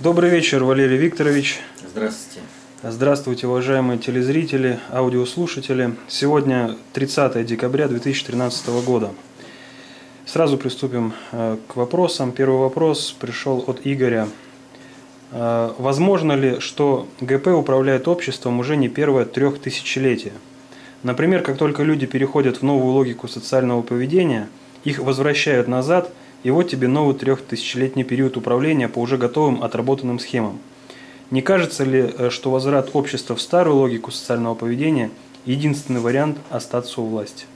Добрый вечер, Валерий Викторович. Здравствуйте. Здравствуйте, уважаемые телезрители, аудиослушатели. Сегодня 30 декабря 2013 года. Сразу приступим э, к вопросам. Первый вопрос пришел от Игоря. Э, возможно ли, что ГП управляет обществом уже не первое трехтысячелетие? Например, как только люди переходят в новую логику социального поведения, их возвращают назад, и вот тебе новый трехтысячелетний период управления по уже готовым отработанным схемам. Не кажется ли, э, что возврат общества в старую логику социального поведения – единственный вариант остаться у власти?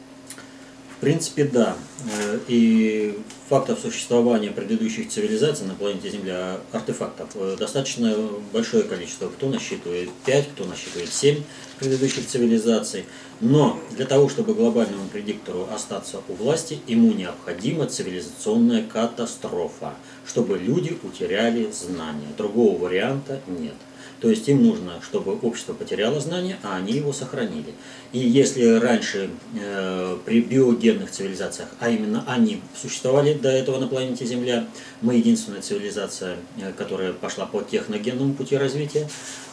В принципе, да. Э, и фактов существования предыдущих цивилизаций на планете Земля, артефактов, э, достаточно большое количество. Кто насчитывает 5, кто насчитывает 7 предыдущих цивилизаций. Но для того, чтобы глобальному предиктору остаться у власти, ему необходима цивилизационная катастрофа, чтобы люди утеряли знания. Другого варианта нет. То есть им нужно, чтобы общество потеряло знания, а они его сохранили. И если раньше э, при биогенных цивилизациях, а именно они существовали до этого на планете Земля, мы единственная цивилизация, э, которая пошла по техногенному пути развития,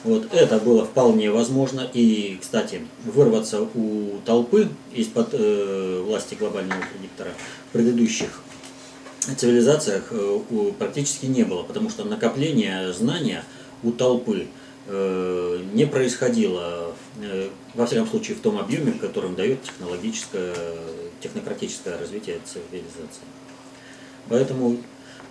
вот, это было вполне возможно. И, кстати, вырваться у толпы из-под э, власти глобального предиктора предыдущих цивилизациях э, практически не было, потому что накопление знания – у толпы э, не происходило, э, во всяком случае, в том объеме, в котором дает технологическое, технократическое развитие цивилизации. Поэтому,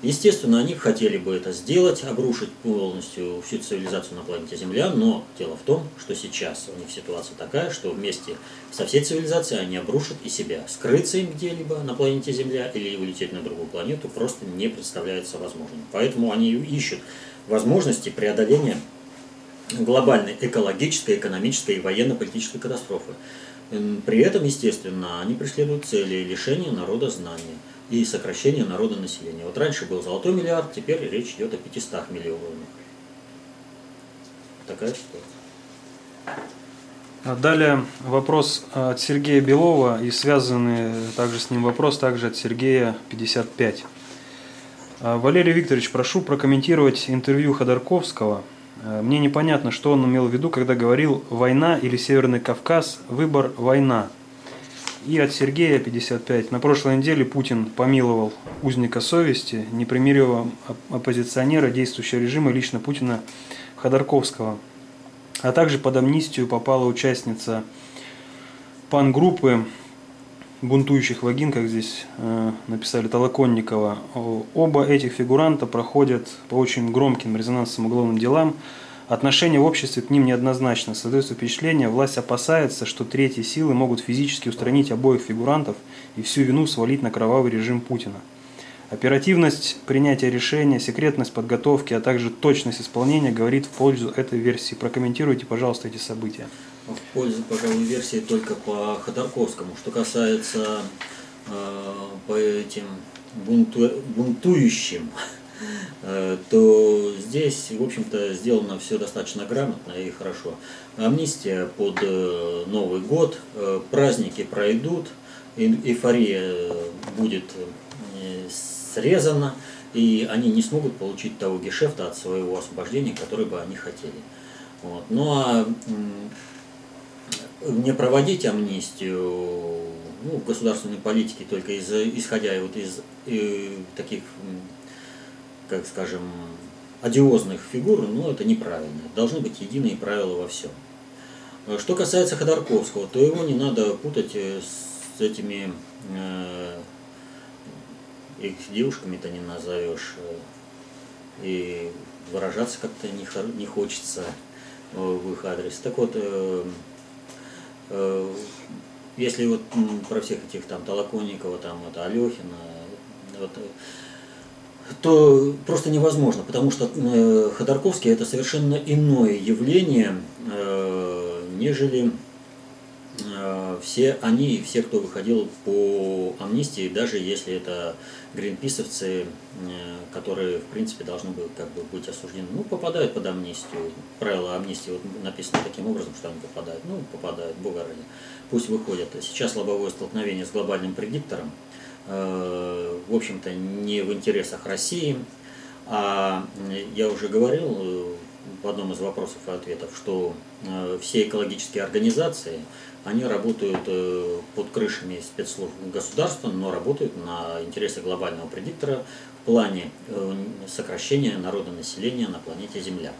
естественно, они хотели бы это сделать, обрушить полностью всю цивилизацию на планете Земля, но дело в том, что сейчас у них ситуация такая, что вместе со всей цивилизацией они обрушат и себя. Скрыться им где-либо на планете Земля или улететь на другую планету просто не представляется возможным. Поэтому они ищут возможности преодоления глобальной экологической, экономической и военно-политической катастрофы. При этом, естественно, они преследуют цели лишения народа знания и сокращения народа населения. Вот раньше был золотой миллиард, теперь речь идет о 500 миллионах. Такая ситуация. А далее вопрос от Сергея Белова и связанный также с ним вопрос также от Сергея 55. А, Валерий Викторович, прошу прокомментировать интервью Ходорковского. А, мне непонятно, что он имел в виду, когда говорил «война» или «Северный Кавказ», выбор «война». И от Сергея, 55. На прошлой неделе Путин помиловал узника совести, непримиримого оппозиционера действующего режима лично Путина Ходорковского. А также под амнистию попала участница пан-группы бунтующих вагин, как здесь э, написали Толоконникова. Оба этих фигуранта проходят по очень громким резонансным уголовным делам. Отношение в обществе к ним неоднозначно. Создается впечатление, власть опасается, что третьи силы могут физически устранить обоих фигурантов и всю вину свалить на кровавый режим Путина. Оперативность принятия решения, секретность подготовки, а также точность исполнения говорит в пользу этой версии. Прокомментируйте, пожалуйста, эти события в пользу, пожалуй, версии только по Ходорковскому. Что касается э, по этим бунту, бунтующим, э, то здесь, в общем-то, сделано все достаточно грамотно и хорошо. Амнистия под э, Новый год, э, праздники пройдут, эйфория будет э, срезана, и они не смогут получить того гешефта от своего освобождения, который бы они хотели. Вот. Ну а не проводить амнистию ну, в государственной политике только из, исходя вот из и, таких, как скажем, одиозных фигур, ну это неправильно. Должны быть единые правила во всем. Что касается Ходорковского, то его не надо путать э, с этими э, их девушками-то не назовешь. Э, и выражаться как-то не, не хочется э, в их адрес. Так вот, э, Э, если вот про всех этих там Толоконникова, там это Алехина, вот, то просто невозможно, потому что э, Ходорковский это совершенно иное явление, э, нежели все они все, кто выходил по амнистии, даже если это гринписовцы, которые, в принципе, должны были как бы быть осуждены, ну, попадают под амнистию. Правила амнистии вот написано таким образом, что они попадают. Ну, попадают, бога ради. Пусть выходят. Сейчас лобовое столкновение с глобальным предиктором, э, в общем-то, не в интересах России, А я уже говорил э, в одном из вопросов и ответов, что э, все экологические организации, они работают э, под крышами спецслужб государства, но работают на интересы глобального предиктора в плане сокращения народонаселения на планете Земля.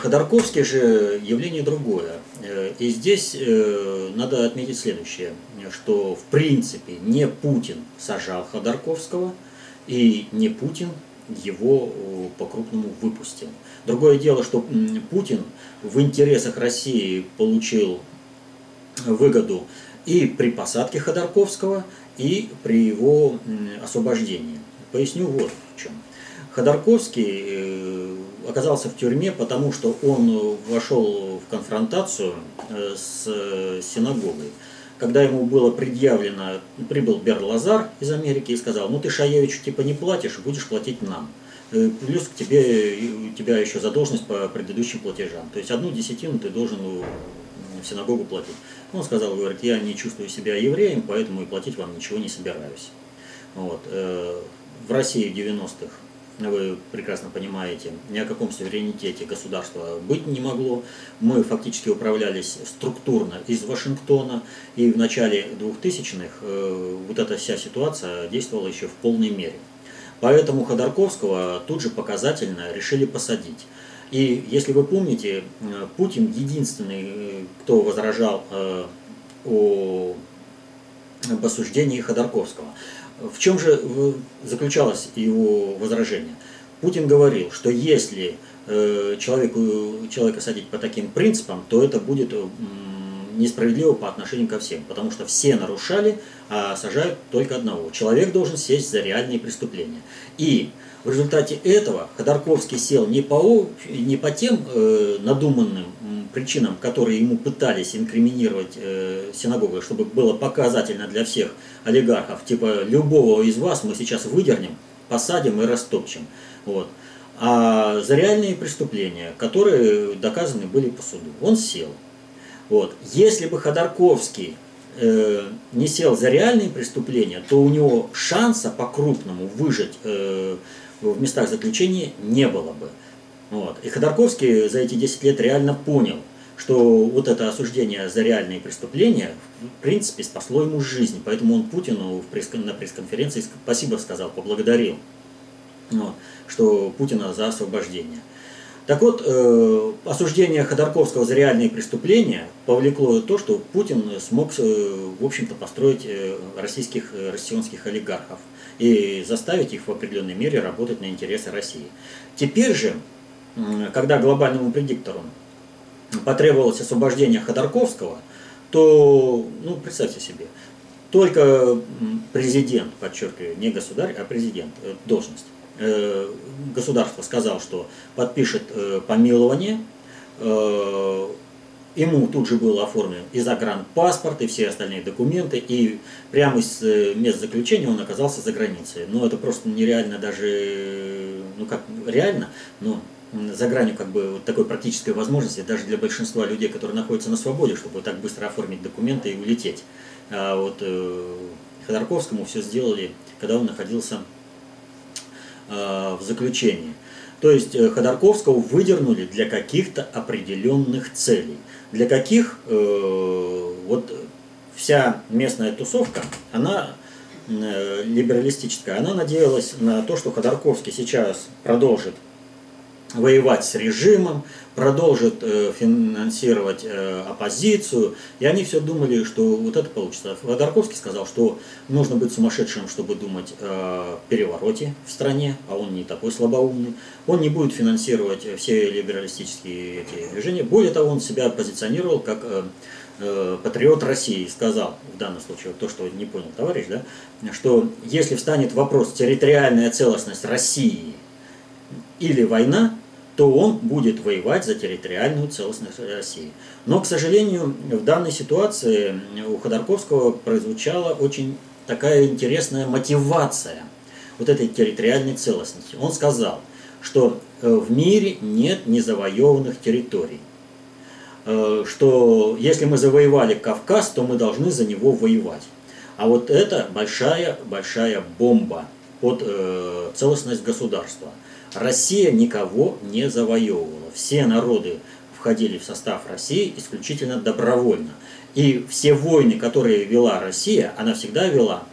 Ходорковский же явление другое. И здесь надо отметить следующее, что в принципе не Путин сажал Ходорковского, и не Путин его э, по-крупному выпустил. Другое дело, что Путин в интересах России получил выгоду и при посадке Ходорковского, и при его освобождении. Поясню вот в чем. Ходорковский э, оказался в тюрьме, потому что он вошел в конфронтацию э, с синагогой когда ему было предъявлено, прибыл Берлазар из Америки и сказал, ну ты Шаевичу типа не платишь, будешь платить нам. Э, плюс к тебе, у тебя еще задолженность по предыдущим платежам. То есть одну десятину ты должен в синагогу платить. Он сказал, говорит, я не чувствую себя евреем, поэтому и платить вам ничего не собираюсь. Вот. Э, в России 90-х вы прекрасно понимаете, ни о каком суверенитете государства быть не могло. Мы фактически управлялись структурно из Вашингтона, и в начале 2000-х э, вот эта вся ситуация действовала еще в полной мере. Поэтому Ходорковского тут же показательно решили посадить. И если вы помните, э, Путин единственный, э, кто возражал о об осуждении Ходорковского. В чем же заключалось его возражение? Путин говорил, что если э, человеку, человека садить по таким принципам, то это будет несправедливо по отношению ко всем, потому что все нарушали, а сажают только одного. Человек должен сесть за реальные преступления. И в результате этого Ходорковский сел не по, не по тем э, надуманным причинам, которые ему пытались инкриминировать э, синагогой, чтобы было показательно для всех олигархов, типа любого из вас мы сейчас выдернем, посадим и растопчем. Вот. А за реальные преступления, которые доказаны были по суду. Он сел. Вот. Если бы Ходорковский э, не сел за реальные преступления, то у него шанса по-крупному выжить э, в местах заключения не было бы. Вот. И Ходорковский за эти 10 лет реально понял, что вот это осуждение за реальные преступления, в принципе, спасло ему жизнь. Поэтому он Путину на пресс-конференции спасибо сказал, поблагодарил, вот, что Путина за освобождение. Так вот, э, осуждение Ходорковского за реальные преступления повлекло то, что Путин смог, э, в общем-то, построить э, российских, э, россионских олигархов и заставить их в определенной мере работать на интересы России. Теперь же, когда глобальному предиктору потребовалось освобождение Ходорковского, то, ну, представьте себе, только президент, подчеркиваю, не государь, а президент, э, должность, э, государство сказал, что подпишет э, помилование, ему тут же был оформлен и загранпаспорт, и все остальные документы, и прямо из мест заключения он оказался за границей. Но это просто нереально даже, ну как реально, но за гранью как бы вот такой практической возможности даже для большинства людей, которые находятся на свободе, чтобы так быстро оформить документы и улететь. А вот э, Ходорковскому все сделали, когда он находился э, в заключении. То есть э, Ходорковского выдернули для каких-то определенных целей. Для каких э, вот вся местная тусовка, она э, либералистическая, она надеялась на то, что Ходорковский сейчас продолжит воевать с режимом, продолжит э, финансировать э, оппозицию. И они все думали, что вот это получится. Ходорковский сказал, что нужно быть сумасшедшим, чтобы думать о перевороте в стране, а он не такой слабоумный. Он не будет финансировать все либералистические эти движения. Более того, он себя позиционировал как э, патриот России. Сказал в данном случае, то, что не понял товарищ, да, что если встанет вопрос территориальная целостность России или война, то он будет воевать за территориальную целостность России. Но, к сожалению, в данной ситуации у Ходорковского прозвучала очень такая интересная мотивация вот этой территориальной целостности. Он сказал, что э, в мире нет незавоеванных территорий, э, что если мы завоевали Кавказ, то мы должны за него воевать. А вот это большая-большая бомба под э, целостность государства. Россия никого не завоевывала. Все народы входили в состав России исключительно добровольно. И все войны, которые вела Россия, она всегда вела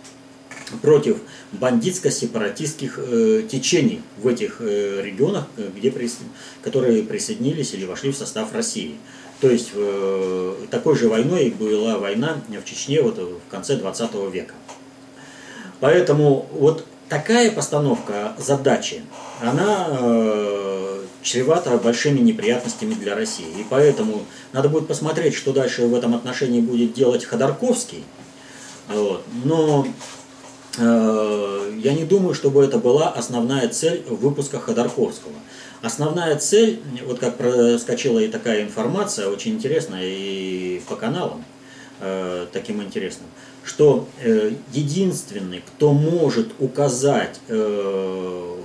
против бандитско-сепаратистских э, течений в этих э, регионах, э, где присо... которые присоединились или вошли в состав России. То есть э, такой же войной была война в Чечне вот в конце 20 века. Поэтому вот такая постановка задачи, она э, чревата большими неприятностями для России. И поэтому надо будет посмотреть, что дальше в этом отношении будет делать Ходорковский. Вот. Но э, я не думаю, чтобы это была основная цель выпуска Ходорковского. Основная цель, вот как проскочила и такая информация, очень интересная и по каналам, э, таким интересным, что э, единственный, кто может указать э,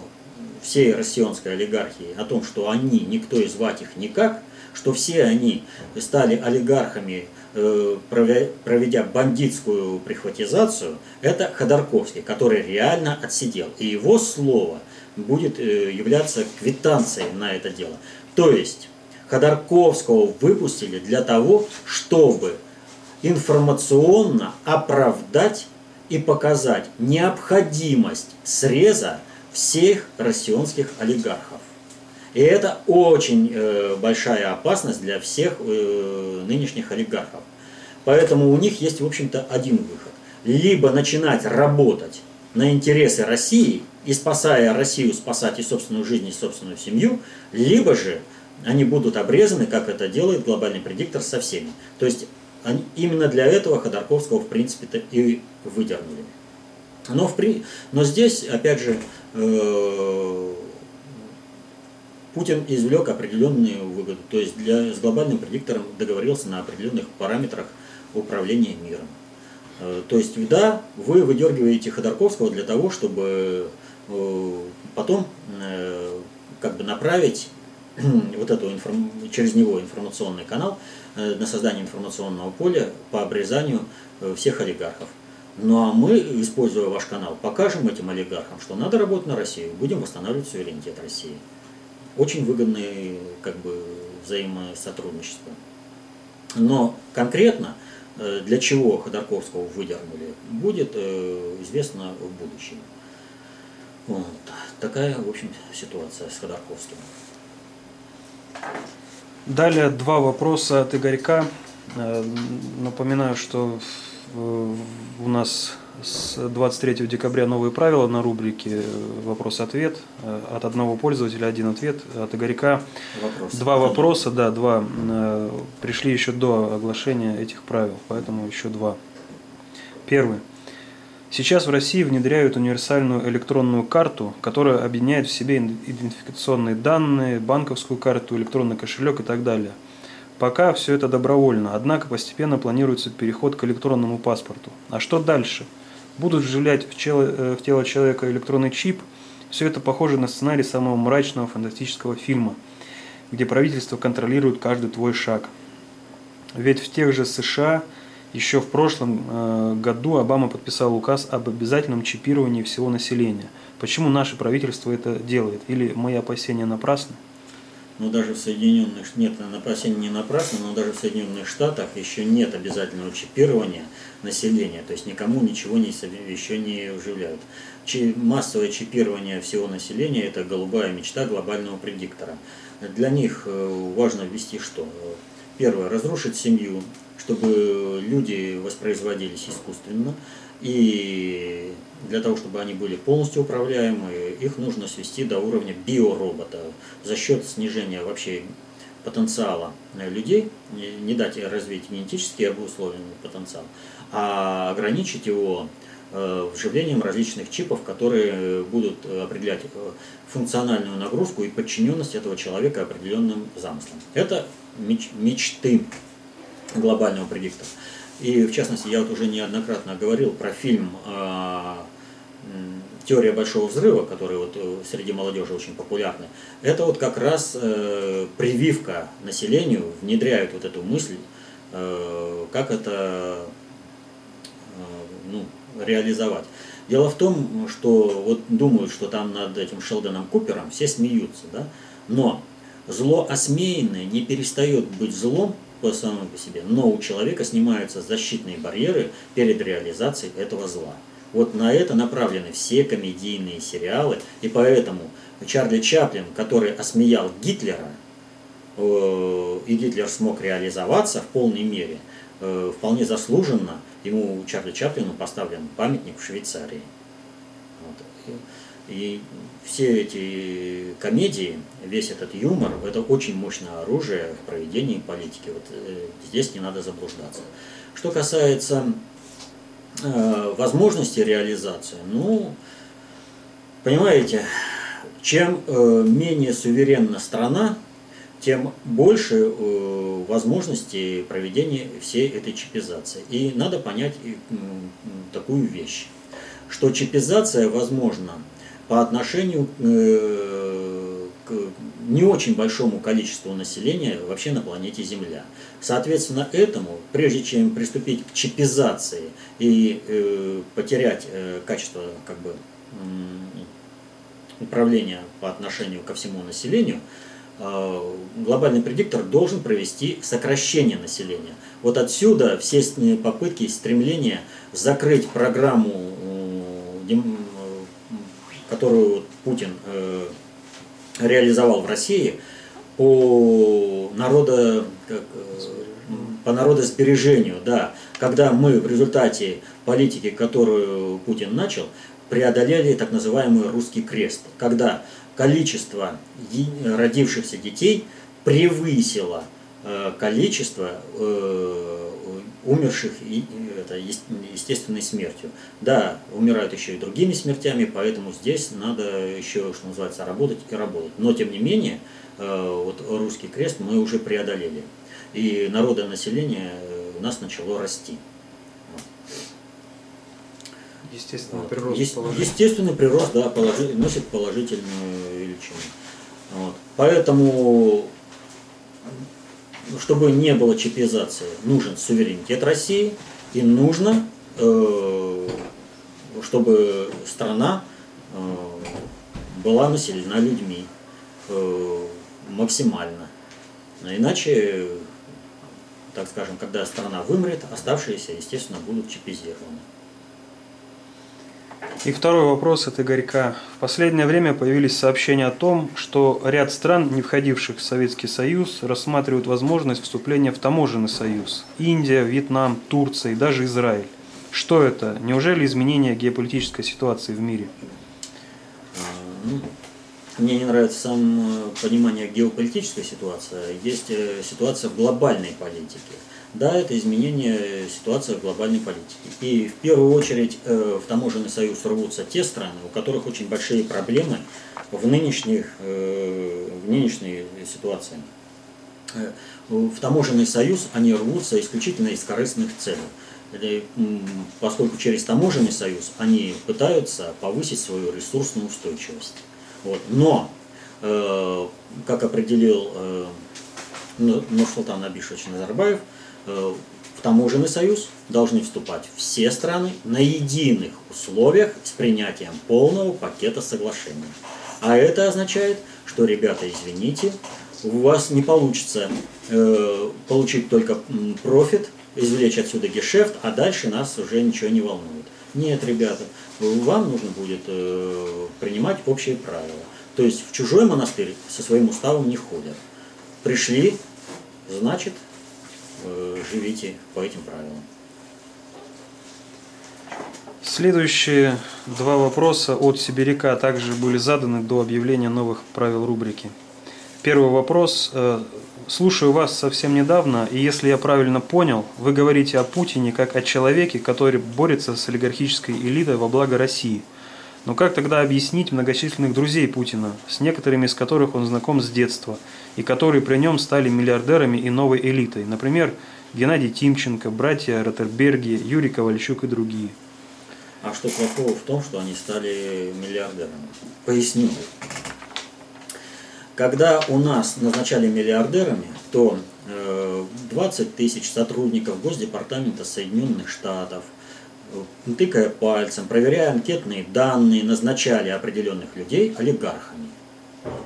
всей россионской олигархии о том, что они, никто и звать их никак, что все они стали олигархами, э, проведя бандитскую прихватизацию, это Ходорковский, который реально отсидел. И его слово будет являться квитанцией на это дело. То есть Ходорковского выпустили для того, чтобы информационно оправдать и показать необходимость среза всех россионских олигархов. И это очень э, большая опасность для всех э, нынешних олигархов. Поэтому у них есть, в общем-то, один выход. Либо начинать работать на интересы России и, спасая Россию, спасать и собственную жизнь, и собственную семью, либо же они будут обрезаны, как это делает глобальный предиктор со всеми. То есть они, именно для этого Ходорковского, в принципе-то, и выдернули. Но, в, но здесь, опять же, э, Путин извлек определенные выгоды. То есть для, с глобальным предиктором договорился на определенных параметрах управления миром. Э, то есть, да, вы выдергиваете Ходорковского для того, чтобы э, потом как бы направить вот эту информ... через него информационный канал э, на создание информационного поля по обрезанию э, всех олигархов. Ну а мы, используя ваш канал, покажем этим олигархам, что надо работать на Россию, будем восстанавливать суверенитет России. Очень выгодное как бы, взаимосотрудничество. Но конкретно э, для чего Ходорковского выдернули, будет известно в будущем. Вот. Такая, в общем, ситуация с Ходорковским. Далее два вопроса от Игорька. Э, напоминаю, что у нас с 23 декабря новые правила на рубрике «Вопрос-ответ». Э, от одного пользователя один ответ, от Игорька Вопрос. два вопроса, да, два. Э, пришли еще до оглашения этих правил, поэтому еще два. Первый. Сейчас в России внедряют универсальную электронную карту, которая объединяет в себе идентификационные данные, банковскую карту, электронный кошелек и так далее. Пока все это добровольно, однако постепенно планируется переход к электронному паспорту. А что дальше? Будут вживлять в, чело, э, в тело человека электронный чип. Все это похоже на сценарий самого мрачного фантастического фильма, где правительство контролирует каждый твой шаг. Ведь в тех же США еще в прошлом э, году Обама подписал указ об обязательном чипировании всего населения. Почему наше правительство это делает? Или мои опасения напрасны? Ну, даже в Соединенных нет, опасения не напрасны, но даже в Соединенных Штатах еще нет обязательного чипирования населения, то есть никому ничего не, еще не уживляют. Массовое чипирование всего населения – это голубая мечта глобального предиктора. Для них э, важно ввести что? Первое – разрушить семью, чтобы люди воспроизводились искусственно, и для того, чтобы они были полностью управляемы, их нужно свести до уровня биоробота. За счет снижения вообще потенциала людей, не дать развить генетически обусловленный потенциал, а ограничить его э, вживлением различных чипов, которые будут определять э, функциональную нагрузку и подчиненность этого человека определенным замыслам. Это мечты глобального предиктора. И в частности, я вот уже неоднократно говорил про фильм а, «Теория большого взрыва», который вот э, среди молодежи очень популярный. Это вот как раз э, прививка населению, внедряют вот эту мысль, э, как это ну, реализовать. Дело в том, что вот думают, что там над этим Шелдоном Купером все смеются, да? но зло осмеянное не перестает быть злом по самому по себе, но у человека снимаются защитные барьеры перед реализацией этого зла. Вот на это направлены все комедийные сериалы, и поэтому Чарли Чаплин, который осмеял Гитлера, э, и Гитлер смог реализоваться в полной мере, э, вполне заслуженно ему Чарли Чаплину поставлен памятник в Швейцарии. Вот. И все эти комедии, весь этот юмор, это очень мощное оружие в проведении политики. Вот э, здесь не надо заблуждаться. Что касается э, возможности реализации, ну, понимаете, чем э, менее суверенна страна, тем больше э, возможностей проведения всей этой чипизации. И надо понять э, такую вещь, что чипизация возможна по отношению э, к не очень большому количеству населения вообще на планете Земля. Соответственно, этому, прежде чем приступить к чипизации и э, потерять э, качество как бы, управления по отношению ко всему населению, глобальный предиктор должен провести сокращение населения. Вот отсюда все попытки и стремления закрыть программу которую Путин э, реализовал в России по народа, как, э, по народосбережению, да, когда мы в результате политики, которую Путин начал, преодолели так называемый русский крест, когда количество родившихся детей превысило э, количество умерших и, это, естественной смертью. Да, умирают еще и другими смертями, поэтому здесь надо еще, что называется, работать и работать. Но, тем не менее, э, вот русский крест мы уже преодолели. И народонаселение у нас начало расти. Естественный прирост. Есть, естественный прирост, да, положи, носит положительную величину. Вот. Поэтому чтобы не было чипизации, нужен суверенитет России и нужно, э, чтобы страна э, была населена людьми э, максимально. Иначе, так скажем, когда страна вымрет, оставшиеся, естественно, будут чипизированы. И второй вопрос от Игорька. В последнее время появились сообщения о том, что ряд стран, не входивших в Советский Союз, рассматривают возможность вступления в таможенный союз. Индия, Вьетнам, Турция и даже Израиль. Что это? Неужели изменение геополитической ситуации в мире? А, ну, мне не нравится сам э, понимание геополитической ситуации. Есть э, ситуация в глобальной политике. Да, это изменение ситуации в глобальной политике. И в первую очередь э, в таможенный союз рвутся те страны, у которых очень большие проблемы в, нынешних, э, в нынешней ситуации. Э, в таможенный союз они рвутся исключительно из корыстных целей. Поскольку через таможенный союз они пытаются повысить свою ресурсную устойчивость. Вот. Но, как определил Нурсултан Абишевич Назарбаев, в таможенный союз должны вступать все страны на единых условиях с принятием полного пакета соглашений. А это означает, что, ребята, извините, у вас не получится э, получить только профит, извлечь отсюда гешефт, а дальше нас уже ничего не волнует. Нет, ребята, вам нужно будет э, принимать общие правила. То есть в чужой монастырь со своим уставом не ходят. Пришли, значит, Э, живите по этим правилам. Следующие два вопроса от Сибиряка также были заданы до объявления новых правил рубрики. Первый вопрос. Э, слушаю вас совсем недавно, и если я правильно понял, вы говорите о Путине как о человеке, который борется с олигархической элитой во благо России – но как тогда объяснить многочисленных друзей Путина, с некоторыми из которых он знаком с детства, и которые при нем стали миллиардерами и новой элитой, например, Геннадий Тимченко, братья Ротерберги, Юрий Ковальчук и другие? А что плохого в том, что они стали миллиардерами? Поясню. Когда у нас назначали миллиардерами, то 20 э, тысяч сотрудников Госдепартамента Соединенных Штатов, тыкая пальцем, проверяя анкетные данные, назначали определенных людей олигархами.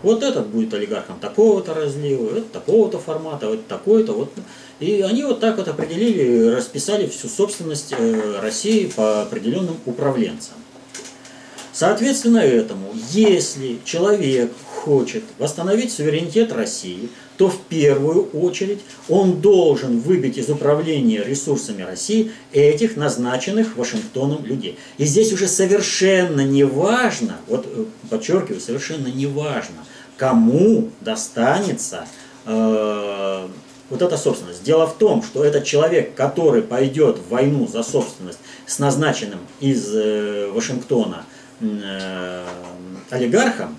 Вот этот будет олигархом такого-то разлива, это такого-то формата, вот такой-то. Вот. И они вот так вот определили, расписали всю собственность э, России по определенным управленцам. Соответственно этому, если человек хочет восстановить суверенитет России, то в первую очередь он должен выбить из управления ресурсами России этих назначенных Вашингтоном людей. И здесь уже совершенно не важно, вот э, подчеркиваю, совершенно не важно, кому достанется э, вот эта собственность. Дело в том, что этот человек, который пойдет в войну за собственность с назначенным из э, Вашингтона э, олигархом,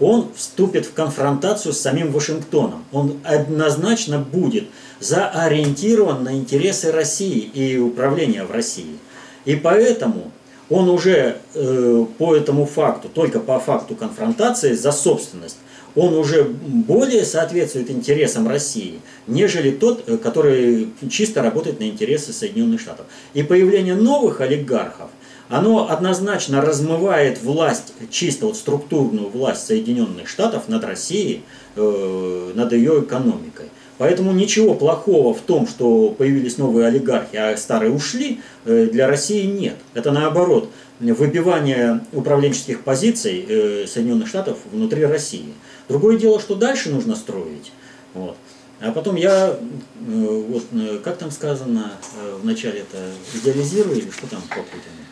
он вступит в конфронтацию с самим Вашингтоном. Он однозначно будет зоориентирован на интересы России и управления в России. И поэтому он уже э, по этому факту, только по факту конфронтации за собственность, он уже более соответствует интересам России, нежели тот, э, который чисто работает на интересы Соединенных Штатов. И появление новых олигархов – оно однозначно размывает власть, чисто вот структурную власть Соединенных Штатов над Россией, э, над ее экономикой. Поэтому ничего плохого в том, что появились новые олигархи, а старые ушли, э, для России нет. Это наоборот, выбивание управленческих позиций э, Соединенных Штатов внутри России. Другое дело, что дальше нужно строить. Вот. А потом я, вот как там сказано в начале это, идеализирую или что там по Путину?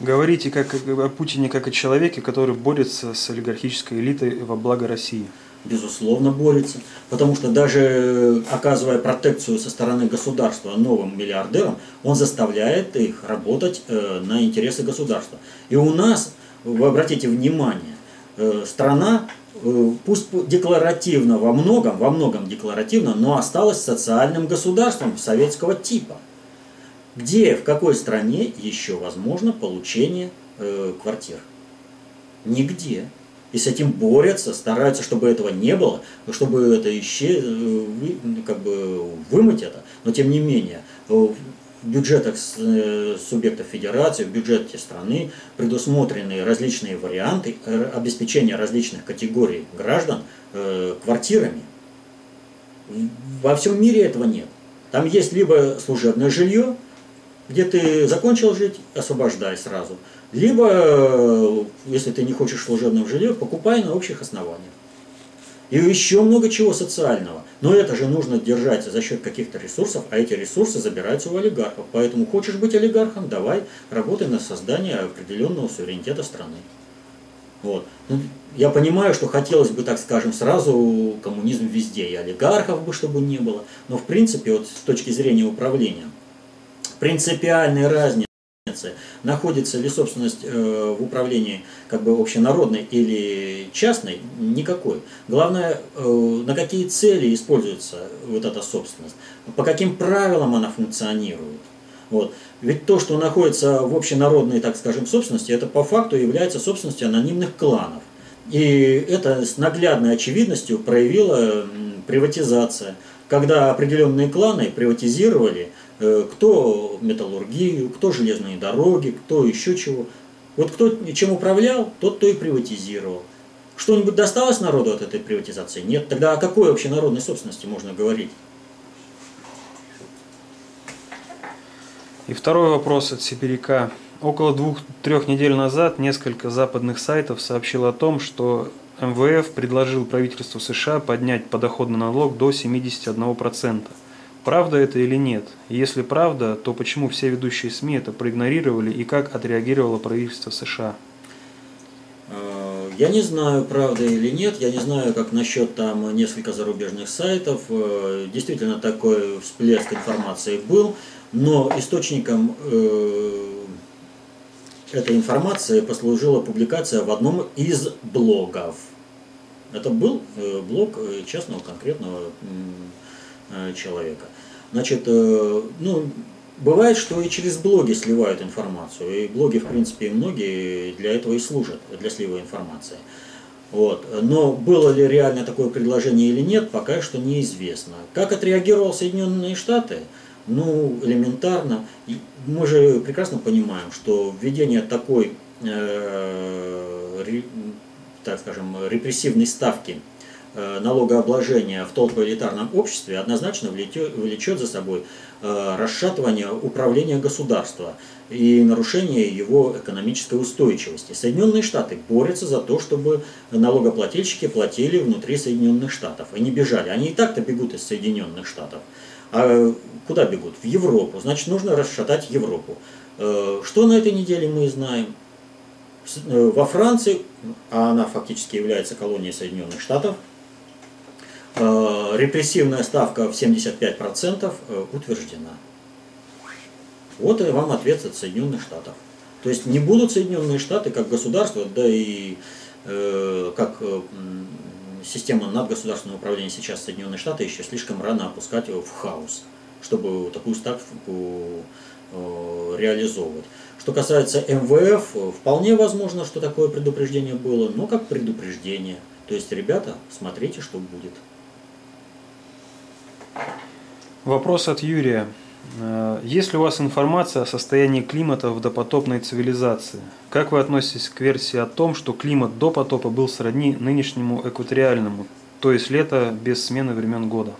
Говорите как о Путине как о человеке, который борется с олигархической элитой во благо России. Безусловно, борется. Потому что даже э, оказывая протекцию со стороны государства новым миллиардерам, он заставляет их работать э, на интересы государства. И у нас, вы обратите внимание, э, страна, пусть декларативно во многом, во многом декларативно, но осталась социальным государством советского типа – где, в какой стране еще возможно получение э, квартир? Нигде. И с этим борются, стараются, чтобы этого не было, чтобы это исчез, э, как бы вымыть это. Но тем не менее, в бюджетах э, субъектов федерации, в бюджете страны предусмотрены различные варианты э, обеспечения различных категорий граждан квартирами. Во всем мире этого нет. Там есть либо служебное жилье, где ты закончил жить, освобождай сразу. Либо, э, если ты не хочешь служебного жилья, покупай на общих основаниях. И еще много чего социального. Но это же нужно держать за счет каких-то ресурсов, а эти ресурсы забираются у олигархов. Поэтому хочешь быть олигархом, давай работай на создание определенного суверенитета страны. Вот. Ну, я понимаю, что хотелось бы, так скажем, сразу коммунизм везде, и олигархов бы, чтобы не было. Но в принципе, вот с точки зрения управления, принципиальной разницы находится ли собственность э, в управлении как бы общенародной или частной, никакой. Главное, э, на какие цели используется вот эта собственность, по каким правилам она функционирует. Вот. Ведь то, что находится в общенародной, так скажем, собственности, это по факту является собственностью анонимных кланов. И это с наглядной очевидностью проявила приватизация, когда определенные кланы приватизировали кто металлургию, кто железные дороги, кто еще чего. Вот кто чем управлял, тот то и приватизировал. Что-нибудь досталось народу от этой приватизации? Нет. Тогда о какой вообще народной собственности можно говорить? И второй вопрос от Сибиряка. Около двух-трех недель назад несколько западных сайтов сообщило о том, что МВФ предложил правительству США поднять подоходный налог до 71%. Правда это или нет? Если правда, то почему все ведущие СМИ это проигнорировали и как отреагировало правительство США? Э, я не знаю, правда или нет, я не знаю, как насчет там несколько зарубежных сайтов. Э, действительно, такой всплеск информации был, но источником э, этой информации послужила публикация в одном из блогов. Это был блог частного конкретного человека. Значит, э, ну, бывает, что и через блоги сливают информацию. И блоги, в принципе, многие для этого и служат, для слива информации. Вот. Но было ли реально такое предложение или нет, пока что неизвестно. Как отреагировал Соединенные Штаты? Ну, элементарно. Мы же прекрасно понимаем, что введение такой, э, так скажем, репрессивной ставки э, налогообложения в толпоэлитарном обществе однозначно влечет, за собой э, расшатывание управления государства и нарушение его экономической устойчивости. Соединенные Штаты борются за то, чтобы налогоплательщики платили внутри Соединенных Штатов, и не бежали. Они и так-то бегут из Соединенных Штатов. А куда бегут? В Европу. Значит, нужно расшатать Европу. Э, что на этой неделе мы знаем? Э, во Франции, а она фактически является колонией Соединенных Штатов, э, репрессивная ставка в 75% утверждена. Вот и вам ответ от Соединенных Штатов. То есть не будут Соединенные Штаты как государство, да и э, как э, система надгосударственного управления сейчас Соединенные Штаты еще слишком рано опускать его в хаос, чтобы такую ставку э, реализовывать. Что касается МВФ, вполне возможно, что такое предупреждение было, но как предупреждение. То есть, ребята, смотрите, что будет. Вопрос от Юрия. Э, есть ли у вас информация о состоянии климата в допотопной цивилизации? Как вы относитесь к версии о том, что климат до потопа был сродни нынешнему экваториальному, то есть лето без смены времен года?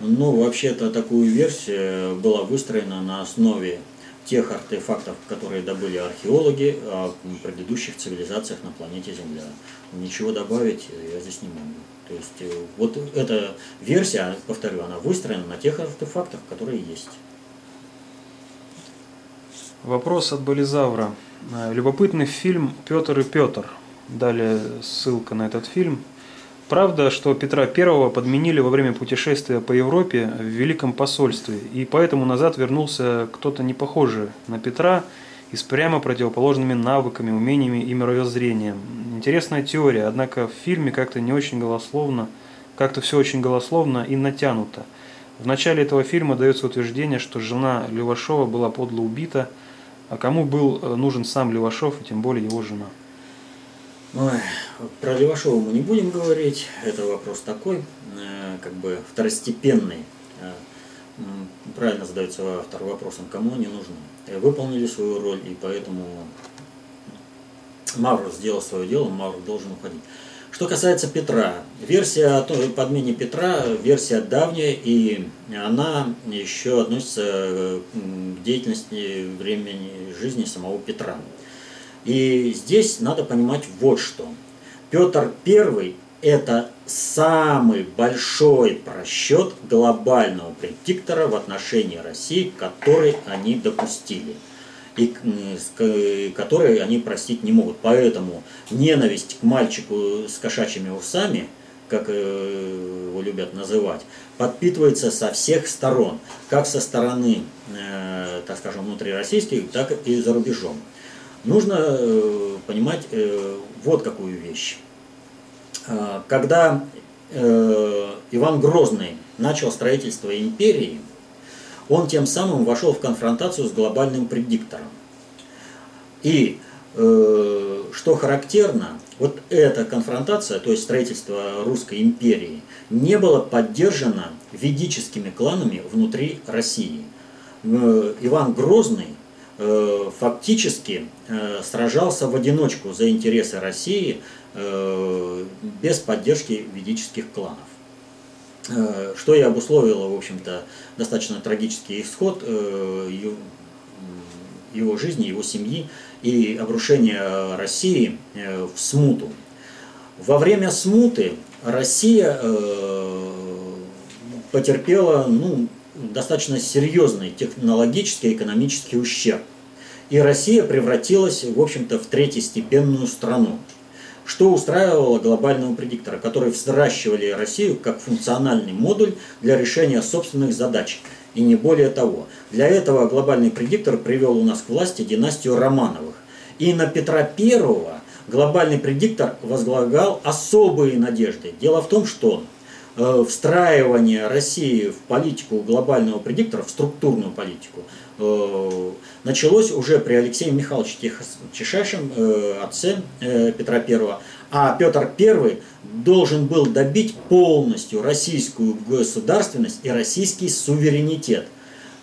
Ну, вообще-то такую версию была выстроена на основе тех артефактов, которые добыли археологи о предыдущих цивилизациях на планете Земля. Ничего добавить я здесь не могу. То есть э, вот эта версия, повторю, она выстроена на тех артефактах, которые есть. Вопрос от Болизавра. Э, любопытный фильм «Петр и Петр». Далее ссылка на этот фильм. Правда, что Петра I подменили во время путешествия по Европе в Великом посольстве, и поэтому назад вернулся кто-то не похожий на Петра и с прямо противоположными навыками, умениями и мировоззрением. Интересная теория, однако в фильме как-то не очень голословно, как-то все очень голословно и натянуто. В начале этого фильма дается утверждение, что жена Левашова была подло убита, а кому был э, нужен сам Левашов и тем более его жена. Ой, про Левашова мы не будем говорить, это вопрос такой, э, как бы второстепенный. Э, правильно задается автор вопросом, кому они нужны. Э, выполнили свою роль, и поэтому Мавр сделал свое дело, Мавр должен уходить. Что касается Петра, версия о подмене Петра, версия давняя, и она еще относится к деятельности времени жизни самого Петра. И здесь надо понимать вот что. Петр I это самый большой просчет глобального предиктора в отношении России, который они допустили и который они простить не могут. Поэтому ненависть к мальчику с кошачьими усами, как э, его любят называть, подпитывается со всех сторон, как со стороны, э, так скажем, внутрироссийских, так и за рубежом. Нужно э, понимать вот какую вещь когда э, Иван Грозный начал строительство империи, он тем самым вошел в конфронтацию с глобальным предиктором. И э, что характерно, вот эта конфронтация, то есть строительство русской империи, не было поддержано ведическими кланами внутри России. Иван Грозный фактически сражался в одиночку за интересы России Э, без поддержки ведических кланов. Э, что и обусловило, в общем-то, достаточно трагический исход э, его жизни, его семьи и обрушение России в смуту. Во время смуты Россия потерпела ну, достаточно серьезный технологический и экономический ущерб. И Россия превратилась, в общем-то, в третьестепенную страну что устраивало глобального предиктора, который взращивали Россию как функциональный модуль для решения собственных задач. И не более того. Для этого глобальный предиктор привел у нас к власти династию Романовых. И на Петра Первого глобальный предиктор возлагал особые надежды. Дело в том, что э, встраивание России в политику глобального предиктора, в структурную политику, началось уже при Алексее Михайловиче Тишайшем, э, отце э, Петра I, а Петр I должен был добить полностью российскую государственность и российский суверенитет.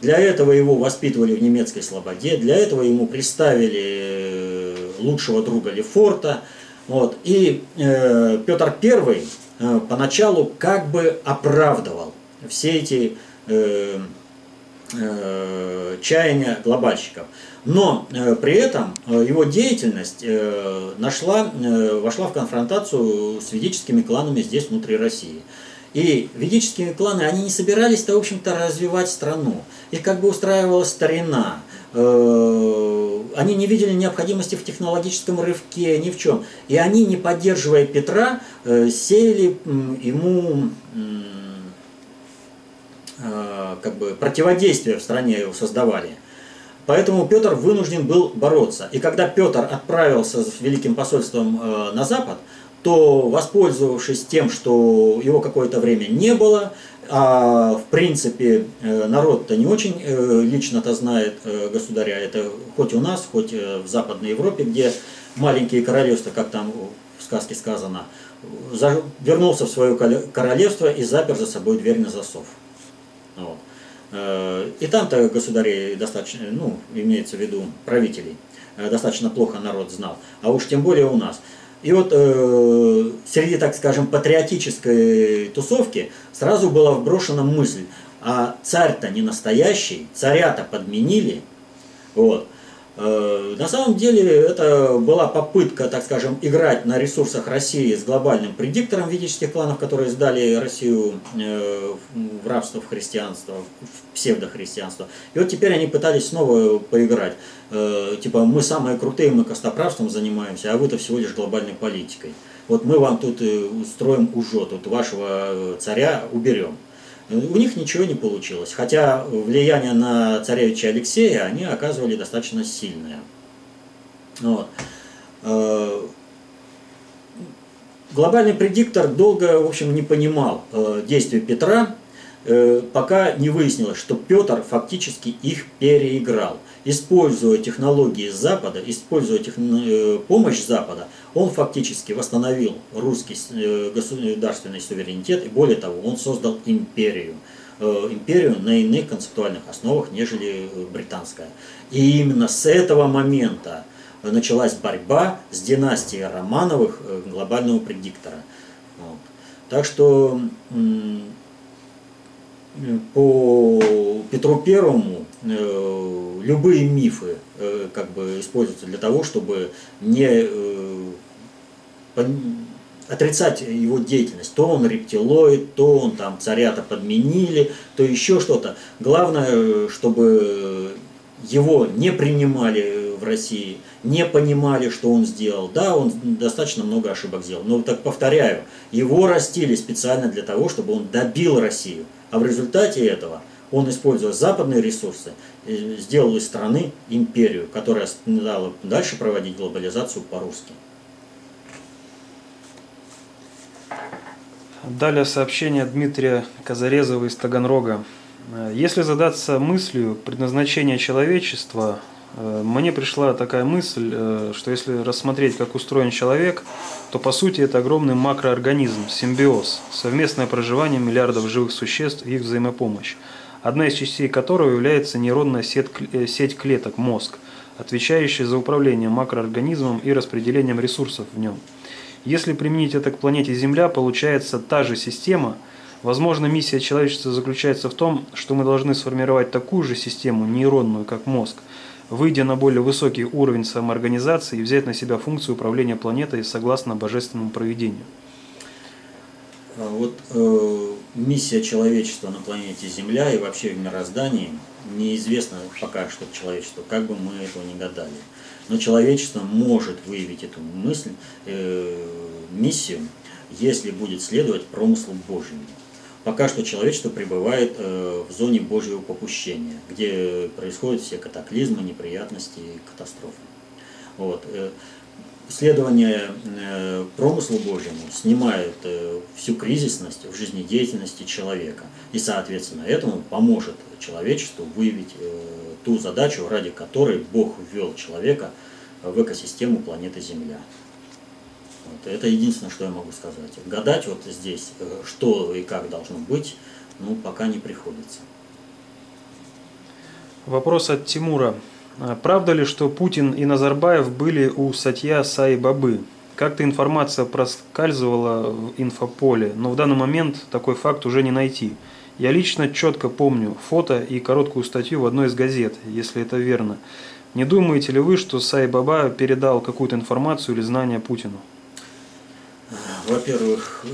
Для этого его воспитывали в немецкой слободе, для этого ему представили лучшего друга Лефорта. Вот. И э, Петр I э, поначалу как бы оправдывал все эти э, э, чаяния глобальщиков. Но э, при этом э, его деятельность э, нашла, э, вошла в конфронтацию с ведическими кланами здесь, внутри России. И ведические кланы, они не собирались-то, в общем-то, развивать страну. Их как бы устраивала старина. Э, они не видели необходимости в технологическом рывке, ни в чем. И они, не поддерживая Петра, э, сеяли ему э, как бы противодействие в стране его создавали. Поэтому Петр вынужден был бороться. И когда Петр отправился с великим посольством на Запад, то, воспользовавшись тем, что его какое-то время не было, а в принципе э, народ-то не очень э, лично-то знает э, государя, это хоть у нас, хоть в Западной Европе, где маленькие королевства, как там в сказке сказано, вернулся в свое королевство и запер за собой дверь на засов. Вот. И там-то государей достаточно, ну, имеется в виду правителей, достаточно плохо народ знал, а уж тем более у нас – и вот э, среди, так скажем, патриотической тусовки сразу была вброшена мысль, а царь-то не настоящий, царя-то подменили. Вот. Э, на самом деле это была попытка, так скажем, играть на ресурсах России с глобальным предиктором ведических кланов, которые сдали Россию э, в рабство, в христианство, в псевдохристианство. И вот теперь они пытались снова поиграть. Э, типа мы самые крутые, мы костоправством занимаемся, а вы-то всего лишь глобальной политикой. Вот мы вам тут устроим ужо, тут вашего царя уберем. У них ничего не получилось, хотя влияние на царевича Алексея они оказывали достаточно сильное. Вот. Э, глобальный предиктор долго, в общем, не понимал э, действий Петра, э, пока не выяснилось, что Петр фактически их переиграл используя технологии Запада, используя техно... Э, помощь Запада, он фактически восстановил русский э, государственный суверенитет, и более того, он создал империю. Э, империю на иных концептуальных основах, нежели британская. И именно с этого момента началась борьба с династией Романовых глобального предиктора. Вот. Так что по Петру Первому любые мифы э, как бы используются для того, чтобы не э, отрицать его деятельность. То он рептилоид, то он там царя-то подменили, то еще что-то. Главное, чтобы его не принимали в России, не понимали, что он сделал. Да, он достаточно много ошибок сделал. Но так повторяю, его растили специально для того, чтобы он добил Россию. А в результате этого он, используя западные ресурсы, сделал из страны империю, которая стала дальше проводить глобализацию по-русски. Далее сообщение Дмитрия Казарезова из Таганрога. Если задаться мыслью предназначения человечества, э, мне пришла такая мысль, э, что если рассмотреть, как устроен человек, то по сути это огромный макроорганизм, симбиоз, совместное проживание миллиардов живых существ и их взаимопомощь, одна из частей которого является нейронная э, сеть клеток, мозг, отвечающая за управление макроорганизмом и распределением ресурсов в нем. Если применить это к планете Земля, получается та же система. Возможно, миссия человечества заключается в том, что мы должны сформировать такую же систему, нейронную, как мозг – выйдя на более высокий уровень самоорганизации и взять на себя функцию управления планетой согласно божественному проведению. А вот э, миссия человечества на планете Земля и вообще в мироздании неизвестна пока что человечеству, как бы мы этого не гадали. Но человечество может выявить эту мысль, э, миссию, если будет следовать промыслу Божьему. Пока что человечество пребывает э, в зоне Божьего попущения, где происходят все катаклизмы, неприятности и катастрофы. Вот. Э, следование э, промыслу Божьему снимает всю кризисность в жизнедеятельности человека и, соответственно, этому поможет человечеству выявить ту задачу, ради которой Бог ввел человека в экосистему планеты Земля. Вот. Это единственное, что я могу сказать. Гадать вот здесь, э, что и как должно быть, ну, пока не приходится. Вопрос от Тимура. А Правда ли, что Путин и Назарбаев были у Сатья Саи Бабы? Как-то информация проскальзывала в инфополе, но в данный момент такой факт уже не найти. Я лично четко помню фото и короткую статью в одной из газет, если это верно. Не думаете ли вы, что Сай Баба передал какую-то информацию или знания Путину? Во-первых,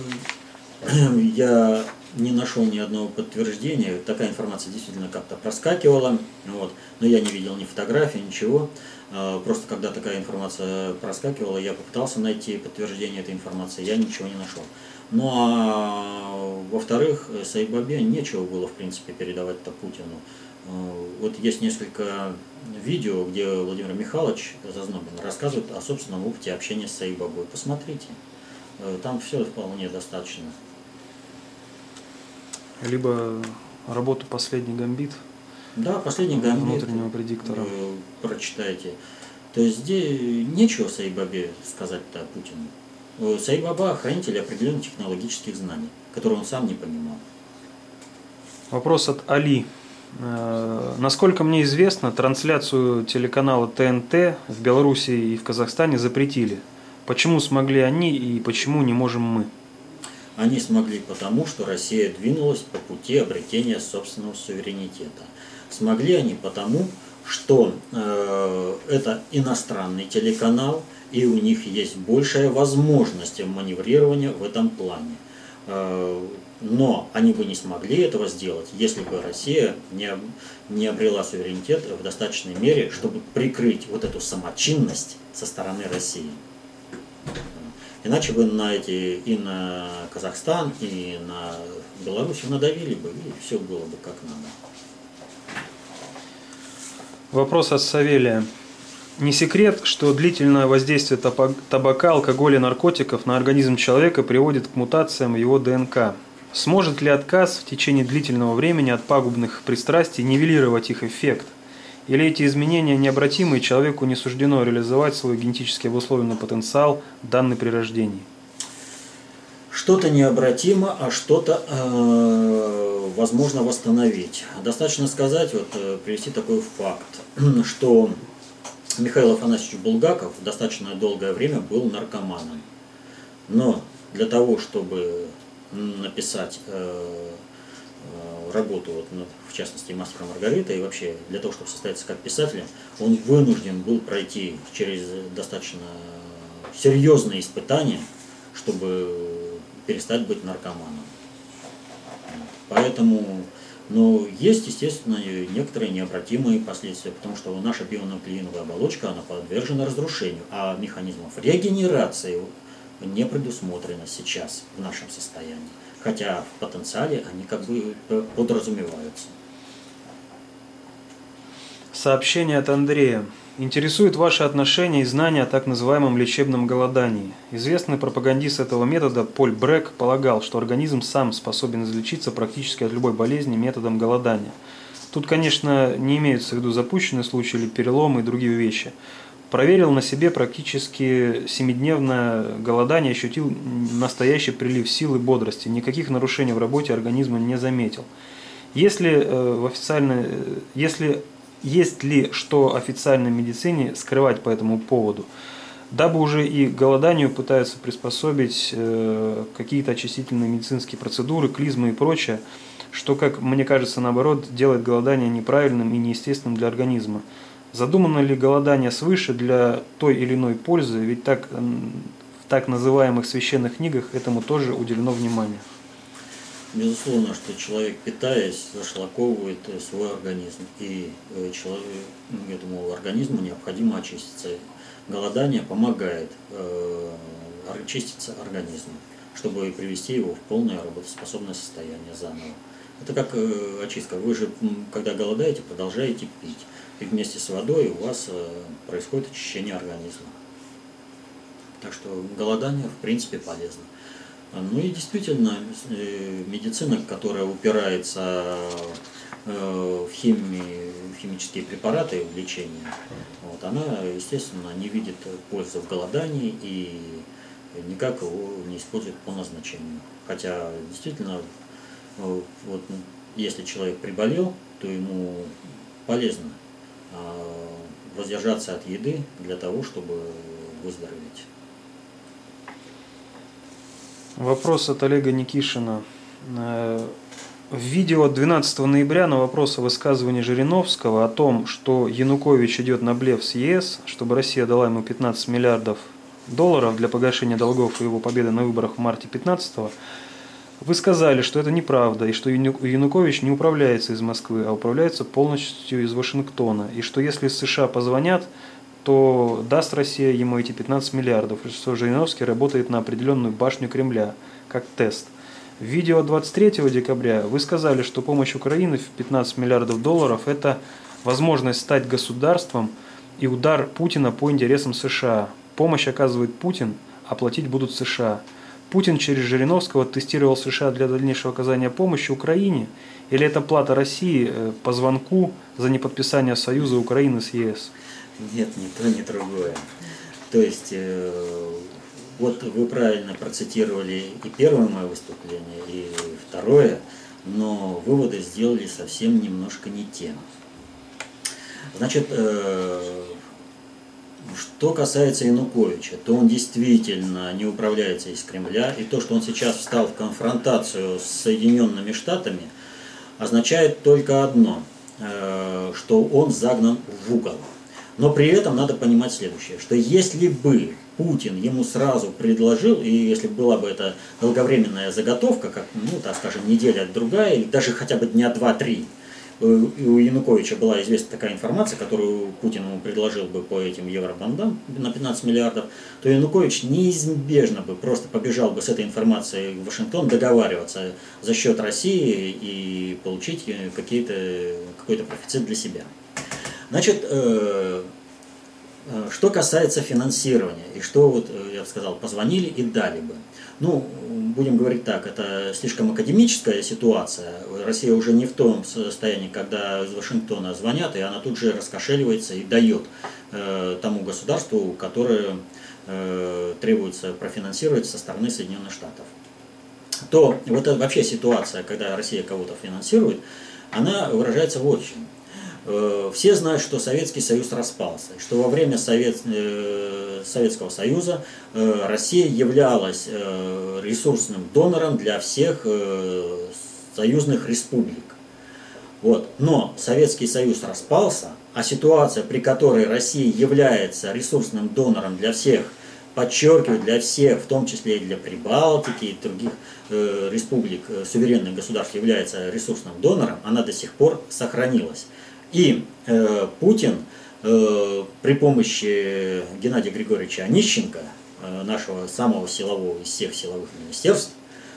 я не нашел ни одного подтверждения. Такая информация действительно как-то проскакивала, вот, но я не видел ни фотографий, ничего. А, просто когда такая информация проскакивала, я попытался найти подтверждение этой информации, я ничего не нашел. Ну а во-вторых, Сайбабе нечего было, в принципе, передавать-то Путину. А, вот есть несколько видео, где Владимир Михайлович Зазнобин рассказывает о собственном опыте общения с Сайбабой. Посмотрите, а, там все вполне достаточно либо работу «Последний гамбит». Да, «Последний гамбит». Внутреннего предиктора. Прочитайте. То есть здесь нечего Саибабе сказать-то Путину. Э, Саибаба – хранитель определенных технологических знаний, которые он сам не понимал. Вопрос от Али. Э, насколько мне известно, трансляцию телеканала ТНТ в Беларуси и в Казахстане запретили. Почему смогли они и почему не можем мы? Они смогли потому, что Россия двинулась по пути обретения собственного суверенитета. Смогли они потому, что э, это иностранный телеканал, и у них есть большая возможность маневрирования в этом плане. Э, но они бы не смогли этого сделать, если бы Россия не, не обрела суверенитет в достаточной мере, чтобы прикрыть вот эту самочинность со стороны России. Иначе бы на эти и на Казахстан, и на Беларусь надавили бы, и все было бы как надо. Вопрос от Савелия. Не секрет, что длительное воздействие табака, алкоголя и наркотиков на организм человека приводит к мутациям его ДНК. Сможет ли отказ в течение длительного времени от пагубных пристрастий нивелировать их эффект – или эти изменения необратимы, и человеку не суждено реализовать свой генетически обусловленный потенциал, данный при рождении? Что-то необратимо, а что-то э, возможно восстановить. Достаточно сказать, вот э, привести такой факт, что Михаил Афанасьевич Булгаков достаточно долгое время был наркоманом. Но для того, чтобы написать э, работу, вот, ну, в частности, мастера Маргарита, и вообще для того, чтобы состояться как писателем, он вынужден был пройти через достаточно серьезные испытания, чтобы перестать быть наркоманом. Поэтому, но есть, естественно, некоторые необратимые последствия, потому что наша бионуклеиновая оболочка, она подвержена разрушению, а механизмов регенерации не предусмотрено сейчас в нашем состоянии хотя в потенциале они как бы подразумеваются. Сообщение от Андрея. Интересует ваше отношение и знания о так называемом лечебном голодании. Известный пропагандист этого метода Поль Брек полагал, что организм сам способен излечиться практически от любой болезни методом голодания. Тут, конечно, не имеются в виду запущенные случаи или переломы и другие вещи. Проверил на себе практически семидневное голодание, ощутил настоящий прилив сил и бодрости. Никаких нарушений в работе организма не заметил. Если, э, в официальной, э, если есть ли что официальной медицине скрывать по этому поводу, дабы уже и голоданию пытаются приспособить э, какие-то очистительные медицинские процедуры, клизмы и прочее, что, как мне кажется, наоборот, делает голодание неправильным и неестественным для организма. Задумано ли голодание свыше для той или иной пользы, ведь так, в так называемых священных книгах этому тоже уделено внимание. Безусловно, что человек, питаясь, зашлаковывает свой организм, и э, человек, этому организму необходимо очиститься. Голодание помогает э, очиститься организму, чтобы привести его в полное работоспособное состояние заново. Это как э, очистка. Вы же, когда голодаете, продолжаете пить и вместе с водой у вас э, происходит очищение организма. Так что голодание в принципе полезно. Ну и действительно, э, медицина, которая упирается э, в, химии, в химические препараты в лечении, вот, она, естественно, не видит пользы в голодании и никак его не использует по назначению. Хотя действительно, вот, если человек приболел, то ему полезно воздержаться от еды для того, чтобы выздороветь. Вопрос от Олега Никишина. Э, в видео 12 ноября на вопрос о высказывании Жириновского о том, что Янукович идет на блеф с ЕС, чтобы Россия дала ему 15 миллиардов долларов для погашения долгов и его победы на выборах в марте 15 вы сказали, что это неправда, и что Янукович не управляется из Москвы, а управляется полностью из Вашингтона, и что если США позвонят, то даст Россия ему эти 15 миллиардов, и что Жириновский работает на определенную башню Кремля, как тест. В видео 23 декабря вы сказали, что помощь Украины в 15 миллиардов долларов – это возможность стать государством и удар Путина по интересам США. Помощь оказывает Путин, а платить будут США. Путин через Жириновского тестировал США для дальнейшего оказания помощи Украине? Или это плата России э, по звонку за неподписание союза Украины с ЕС? Нет, ни то, ни другое. То есть, э, вот вы правильно процитировали и первое мое выступление, и второе, но выводы сделали совсем немножко не те. Значит, э, что касается Януковича, то он действительно не управляется из Кремля, и то, что он сейчас встал в конфронтацию с Соединенными Штатами, означает только одно, э, что он загнан в угол. Но при этом надо понимать следующее, что если бы Путин ему сразу предложил, и если была бы это долговременная заготовка, как, ну, так скажем, неделя другая, или даже хотя бы дня два-три, у Януковича была известна такая информация, которую Путин ему предложил бы по этим евробандам на 15 миллиардов, то Янукович неизбежно бы просто побежал бы с этой информацией в Вашингтон договариваться за счет России и получить какие-то, какой-то профицит для себя. Значит, э, э, что касается финансирования, и что вот, э, я бы сказал, позвонили и дали бы. Ну, будем говорить так, это слишком академическая ситуация. Россия уже не в том состоянии, когда из Вашингтона звонят, и она тут же раскошеливается и дает э, тому государству, которое э, требуется профинансировать со стороны Соединенных Штатов. То вот эта вообще ситуация, когда Россия кого-то финансирует, она выражается вот в чем. Э, все знают, что Советский Союз распался, что во время Совет, э, Советского Союза э, Россия являлась ресурсным донором для всех союзных республик. Вот. Но Советский Союз распался, а ситуация, при которой Россия является ресурсным донором для всех, подчеркиваю, для всех, в том числе и для Прибалтики и других республик, суверенных государств является ресурсным донором, она до сих пор сохранилась. И э, Путин э, при помощи Геннадия Григорьевича Онищенко, э, нашего самого силового из всех силовых министерств,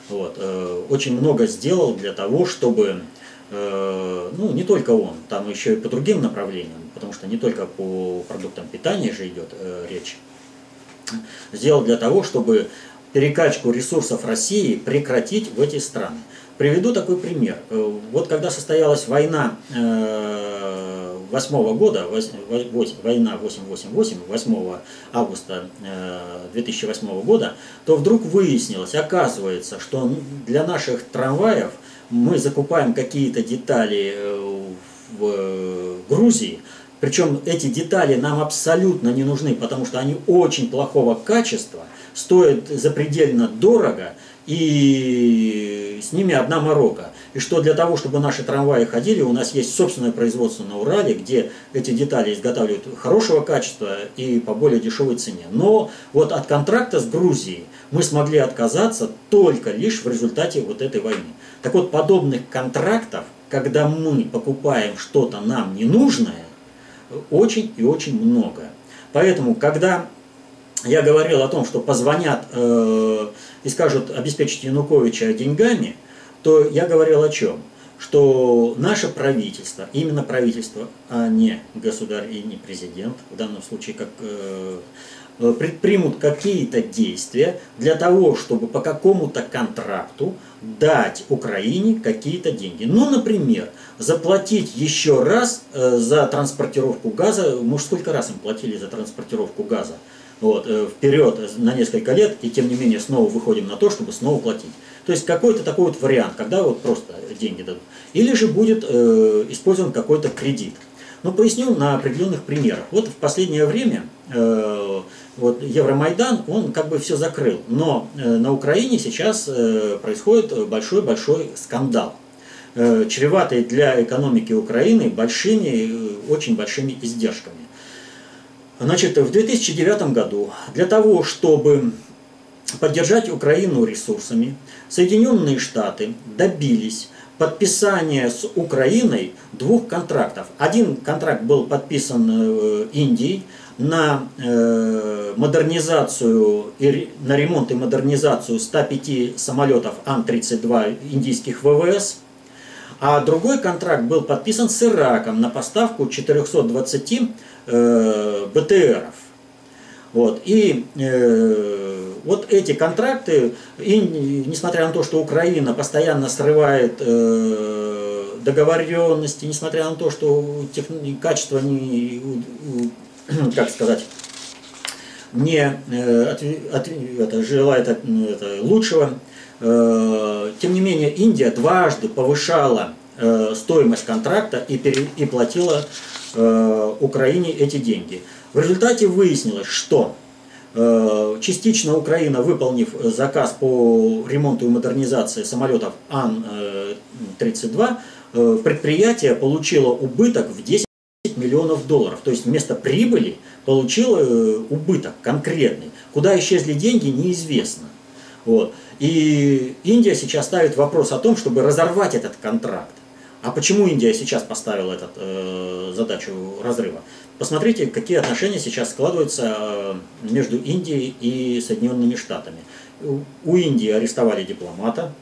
вот, э, очень много сделал для того, чтобы, э, ну не только он, там еще и по другим направлениям, потому что не только по продуктам питания же идет э, речь, сделал для того, чтобы перекачку ресурсов России прекратить в эти страны. Приведу такой пример. Э, вот когда состоялась война э, восьмого года, война 888, 8 августа 2008 э, года, то вдруг выяснилось, оказывается, что для наших трамваев мы закупаем какие-то детали в Грузии, причем эти детали нам абсолютно не нужны, потому что они очень плохого качества, стоят запредельно дорого, и с ними одна морока. И что для того, чтобы наши трамваи ходили, у нас есть собственное производство на Урале, где эти детали изготавливают хорошего качества и по более дешевой цене. Но вот от контракта с Грузией мы смогли отказаться только лишь в результате вот этой войны. Так вот, подобных контрактов, когда мы покупаем что-то нам ненужное, очень и очень много. Поэтому, когда я говорил о том, что позвонят э, и скажут обеспечить Януковича деньгами, то я говорил о чем? Что наше правительство, именно правительство, а не государь и не президент, в данном случае как э, предпримут какие-то действия для того, чтобы по какому-то контракту дать Украине какие-то деньги. Ну, например, заплатить еще раз э, за транспортировку газа. Мы сколько раз им платили за транспортировку газа? Вот, э, вперед на несколько лет, и тем не менее снова выходим на то, чтобы снова платить. То есть какой-то такой вот вариант, когда вот просто деньги дадут. Или же будет э, использован какой-то кредит. Ну, поясню на определенных примерах. Вот в последнее время э, вот Евромайдан, он как бы все закрыл. Но э, на Украине сейчас э, происходит большой-большой скандал, э, чреватый для экономики Украины большими, э, очень большими издержками. Значит, в 2009 году для того, чтобы поддержать Украину ресурсами, Соединенные Штаты добились подписания с Украиной двух контрактов. Один контракт был подписан э, Индией на э, модернизацию, на ремонт и модернизацию 105 самолетов Ан-32 индийских ВВС, а другой контракт был подписан с Ираком на поставку 420 э, БТРов. Вот. И э, вот эти контракты, и, несмотря на то, что Украина постоянно срывает э, договоренности, несмотря на то, что тех, качество не, как сказать, не э, от, от, это, желает от, это, лучшего, э, тем не менее Индия дважды повышала э, стоимость контракта и, пере, и платила э, Украине эти деньги. В результате выяснилось, что э, частично Украина, выполнив заказ по ремонту и модернизации самолетов Ан-32, э, предприятие получило убыток в 10 миллионов долларов. То есть вместо прибыли получило э, убыток конкретный. Куда исчезли деньги, неизвестно. Вот. И Индия сейчас ставит вопрос о том, чтобы разорвать этот контракт. А почему Индия сейчас поставила эту э, задачу разрыва? Посмотрите, какие отношения сейчас складываются э, между Индией и Соединенными Штатами. У Индии арестовали дипломата,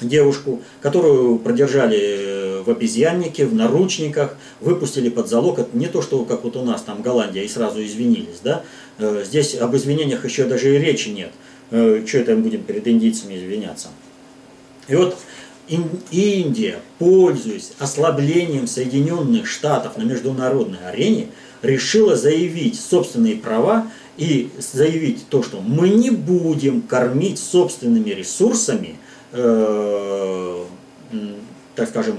девушку, которую продержали э, в обезьяннике, в наручниках, выпустили под залог. Это не то, что как вот у нас там Голландия, и сразу извинились. Да? Э, здесь об извинениях еще даже и речи нет. Что это мы будем перед индийцами извиняться? И вот Индия, пользуясь ослаблением Соединенных Штатов на международной арене, решила заявить собственные права и заявить то, что мы не будем кормить собственными ресурсами, э, так скажем,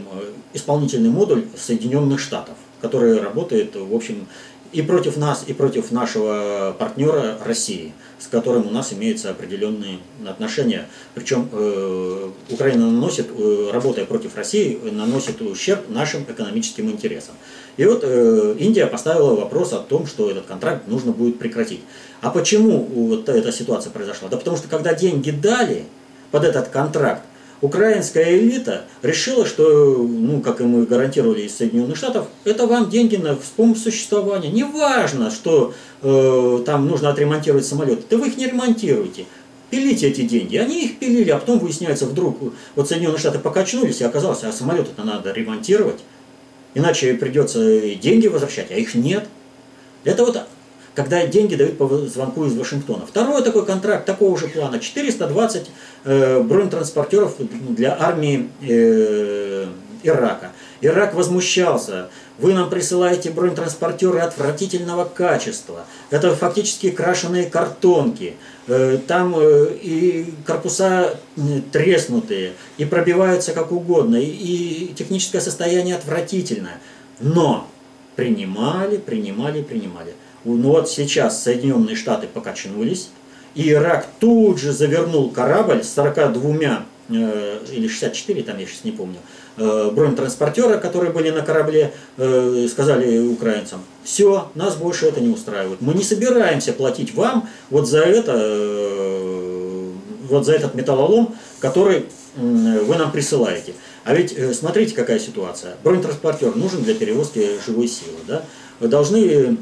исполнительный модуль Соединенных Штатов, который работает, в общем, и против нас, и против нашего партнера России, с которым у нас имеются определенные отношения. Причем э, Украина наносит, э, работая против России, наносит ущерб нашим экономическим интересам. И вот э, Индия поставила вопрос о том, что этот контракт нужно будет прекратить. А почему вот эта ситуация произошла? Да потому что когда деньги дали под этот контракт, украинская элита решила, что, ну, как и мы гарантировали из Соединенных Штатов, это вам деньги на существование. Неважно, что э, там нужно отремонтировать самолеты, да вы их не ремонтируете. Пилите эти деньги. Они их пилили, а потом выясняется вдруг, вот Соединенные Штаты покачнулись, и оказалось, а самолеты-то надо ремонтировать. Иначе придется деньги возвращать, а их нет. Это вот когда деньги дают по звонку из Вашингтона. Второй такой контракт такого же плана, 420 э, бронетранспортеров для армии э, Ирака. Ирак возмущался. Вы нам присылаете бронетранспортеры отвратительного качества. Это фактически крашеные картонки. Э, там э, и корпуса треснутые, и пробиваются как угодно, и техническое состояние отвратительное. Но принимали, принимали, принимали. Ну вот сейчас Соединенные Штаты покачнулись, и Ирак тут же завернул корабль с 42 э, или 64, там я сейчас не помню, э, бронетранспортера, которые были на корабле, э, сказали украинцам, все, нас больше это не устраивает. Мы не собираемся платить вам вот за это, э, вот за этот металлолом, который вы нам присылаете. А ведь смотрите, какая ситуация. Бронетранспортер нужен для перевозки живой силы. Да? Должны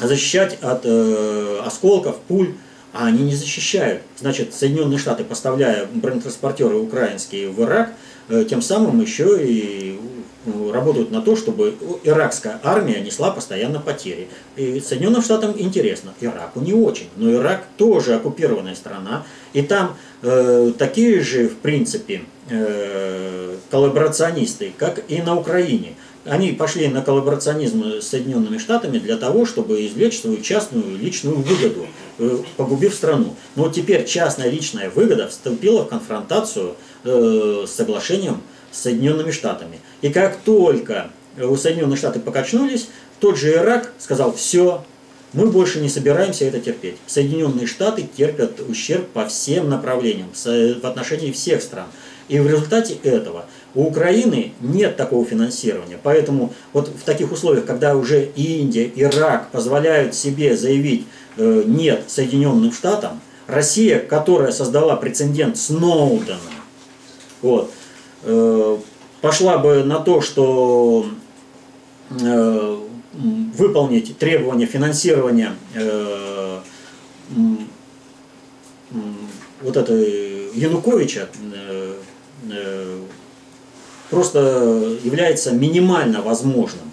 защищать от э, осколков, пуль, а они не защищают. Значит, Соединенные Штаты, поставляя бронетранспортеры украинские в Ирак, э, тем самым еще и э, работают на то, чтобы иракская армия несла постоянно потери. И Соединенным Штатам интересно, Ираку не очень, но Ирак тоже оккупированная страна, и там э, такие же, в принципе, э, коллаборационисты, как и на Украине – они пошли на коллаборационизм с Соединенными Штатами для того, чтобы извлечь свою частную личную выгоду, э, погубив страну. Но теперь частная личная выгода вступила в конфронтацию э, с соглашением с Соединенными Штатами. И как только у Соединенных Штатов покачнулись, тот же Ирак сказал, все, мы больше не собираемся это терпеть. Соединенные Штаты терпят ущерб по всем направлениям, в отношении всех стран. И в результате этого у Украины нет такого финансирования. Поэтому вот в таких условиях, когда уже Индия, Ирак позволяют себе заявить э, нет Соединенным Штатам, Россия, которая создала прецедент Сноудена, вот, э, пошла бы на то, что э, выполнить требования финансирования э, вот это Януковича э, э, просто является минимально возможным.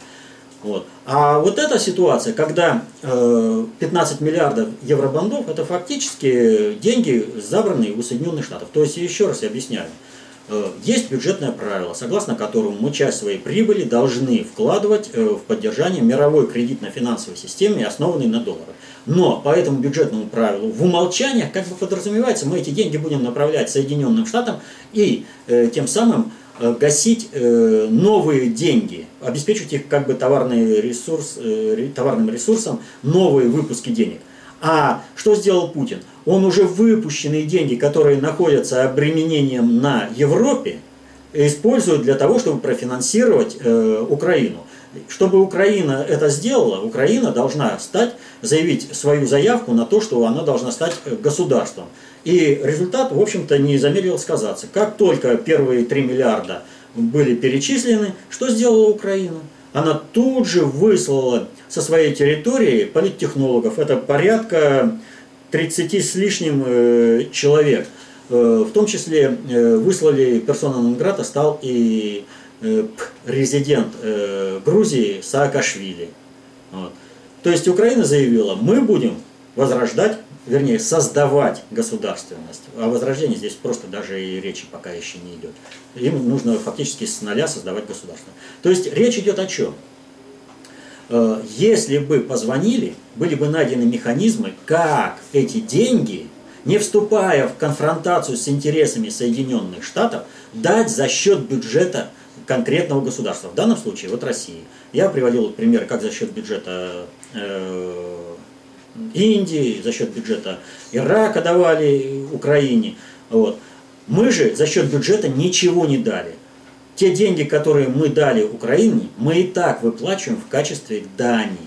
Вот. А вот эта ситуация, когда 15 миллиардов евробандов, это фактически деньги, забранные у Соединенных Штатов. То есть, еще раз я объясняю, Э, есть бюджетное правило, согласно которому мы часть своей прибыли должны вкладывать э, в поддержание мировой кредитно-финансовой системы, основанной на долларах. Но по этому бюджетному правилу в умолчаниях как бы подразумевается, мы эти деньги будем направлять Соединенным Штатам и э, тем самым э, гасить э, новые деньги, обеспечивать их как бы товарный ресурс, э, товарным ресурсом, новые выпуски денег. А что сделал Путин? он уже выпущенные деньги, которые находятся обременением на Европе, использует для того, чтобы профинансировать э, Украину. Чтобы Украина это сделала, Украина должна стать, заявить свою заявку на то, что она должна стать э, государством. И результат, в общем-то, не замедлил сказаться. Как только первые 3 миллиарда были перечислены, что сделала Украина? Она тут же выслала со своей территории политтехнологов. Это порядка 30 с лишним э, человек. Э, в том числе э, выслали персона Нонграта стал и резидент Грузии Саакашвили. Вот. То есть Украина заявила, мы будем возрождать, вернее, создавать государственность. О возрождении здесь просто даже и речи пока еще не идет. Им нужно фактически с нуля создавать государство. То есть речь идет о чем? Э, если бы позвонили, были бы найдены механизмы, как эти деньги, не вступая в конфронтацию с интересами Соединенных Штатов, дать за счет бюджета конкретного государства. В данном случае вот России. Я приводил пример, как за счет бюджета э, Индии, за счет бюджета Ирака давали Украине. Вот. Мы же за счет бюджета ничего не дали. Те деньги, которые мы дали Украине, мы и так выплачиваем в качестве дани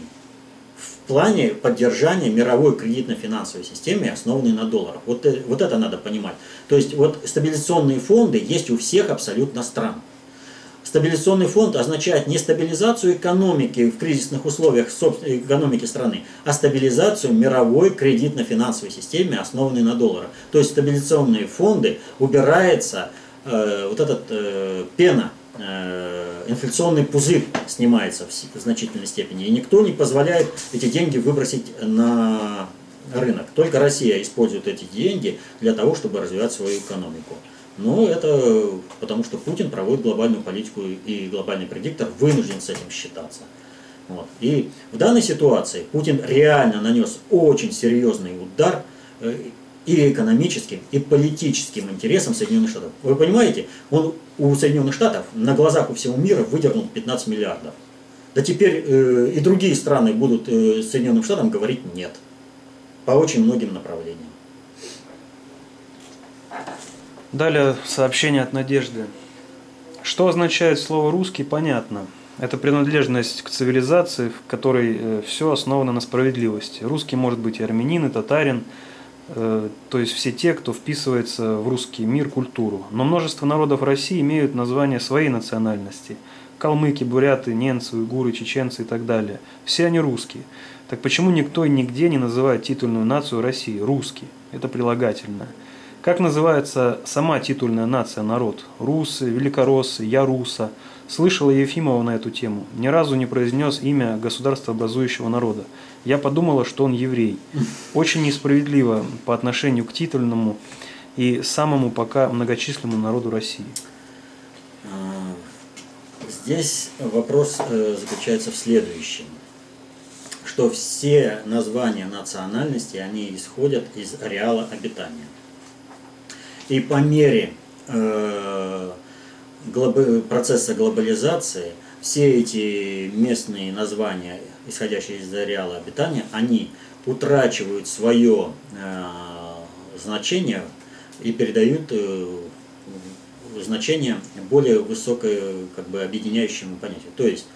в плане поддержания мировой кредитно-финансовой системы, основанной на долларах. Вот, э, вот это надо понимать. То есть вот стабилизационные фонды есть у всех абсолютно стран. Стабилизационный фонд означает не стабилизацию экономики в кризисных условиях экономики страны, а стабилизацию мировой кредитно-финансовой системы, основанной на долларах. То есть стабилизационные фонды убирается Э, вот этот э, пена, э, инфляционный пузырь снимается в, в значительной степени. И никто не позволяет эти деньги выбросить на рынок. Только Россия использует эти деньги для того, чтобы развивать свою экономику. Но это потому, что Путин проводит глобальную политику и глобальный предиктор вынужден с этим считаться. Вот. И в данной ситуации Путин реально нанес очень серьезный удар и экономическим, и политическим интересам Соединенных Штатов. Вы понимаете, он у Соединенных Штатов на глазах у всего мира выдернул 15 миллиардов. Да теперь э, и другие страны будут э, Соединенным Штатам говорить нет. По очень многим направлениям. Далее сообщение от Надежды. Что означает слово «русский» понятно. Это принадлежность к цивилизации, в которой э, все основано на справедливости. Русский может быть и армянин, и татарин – Э, то есть все те, кто вписывается в русский мир, культуру. Но множество народов России имеют название своей национальности. Калмыки, буряты, ненцы, уйгуры, чеченцы и так далее. Все они русские. Так почему никто и нигде не называет титульную нацию России русский? Это прилагательное. Как называется сама титульная нация народ? Русы, великороссы, я руса – Слышала Ефимова на эту тему. Ни разу не произнес имя государства образующего народа. Я подумала, что он еврей. Очень несправедливо по отношению к титульному и самому пока многочисленному народу России. А, здесь вопрос э, заключается в следующем, что все названия национальности, они исходят из ареала обитания. И по мере э, процесса глобализации все эти местные названия, исходящие из ареала обитания, они утрачивают свое э, значение и передают э, значение более высокое, как бы объединяющему понятию. То есть,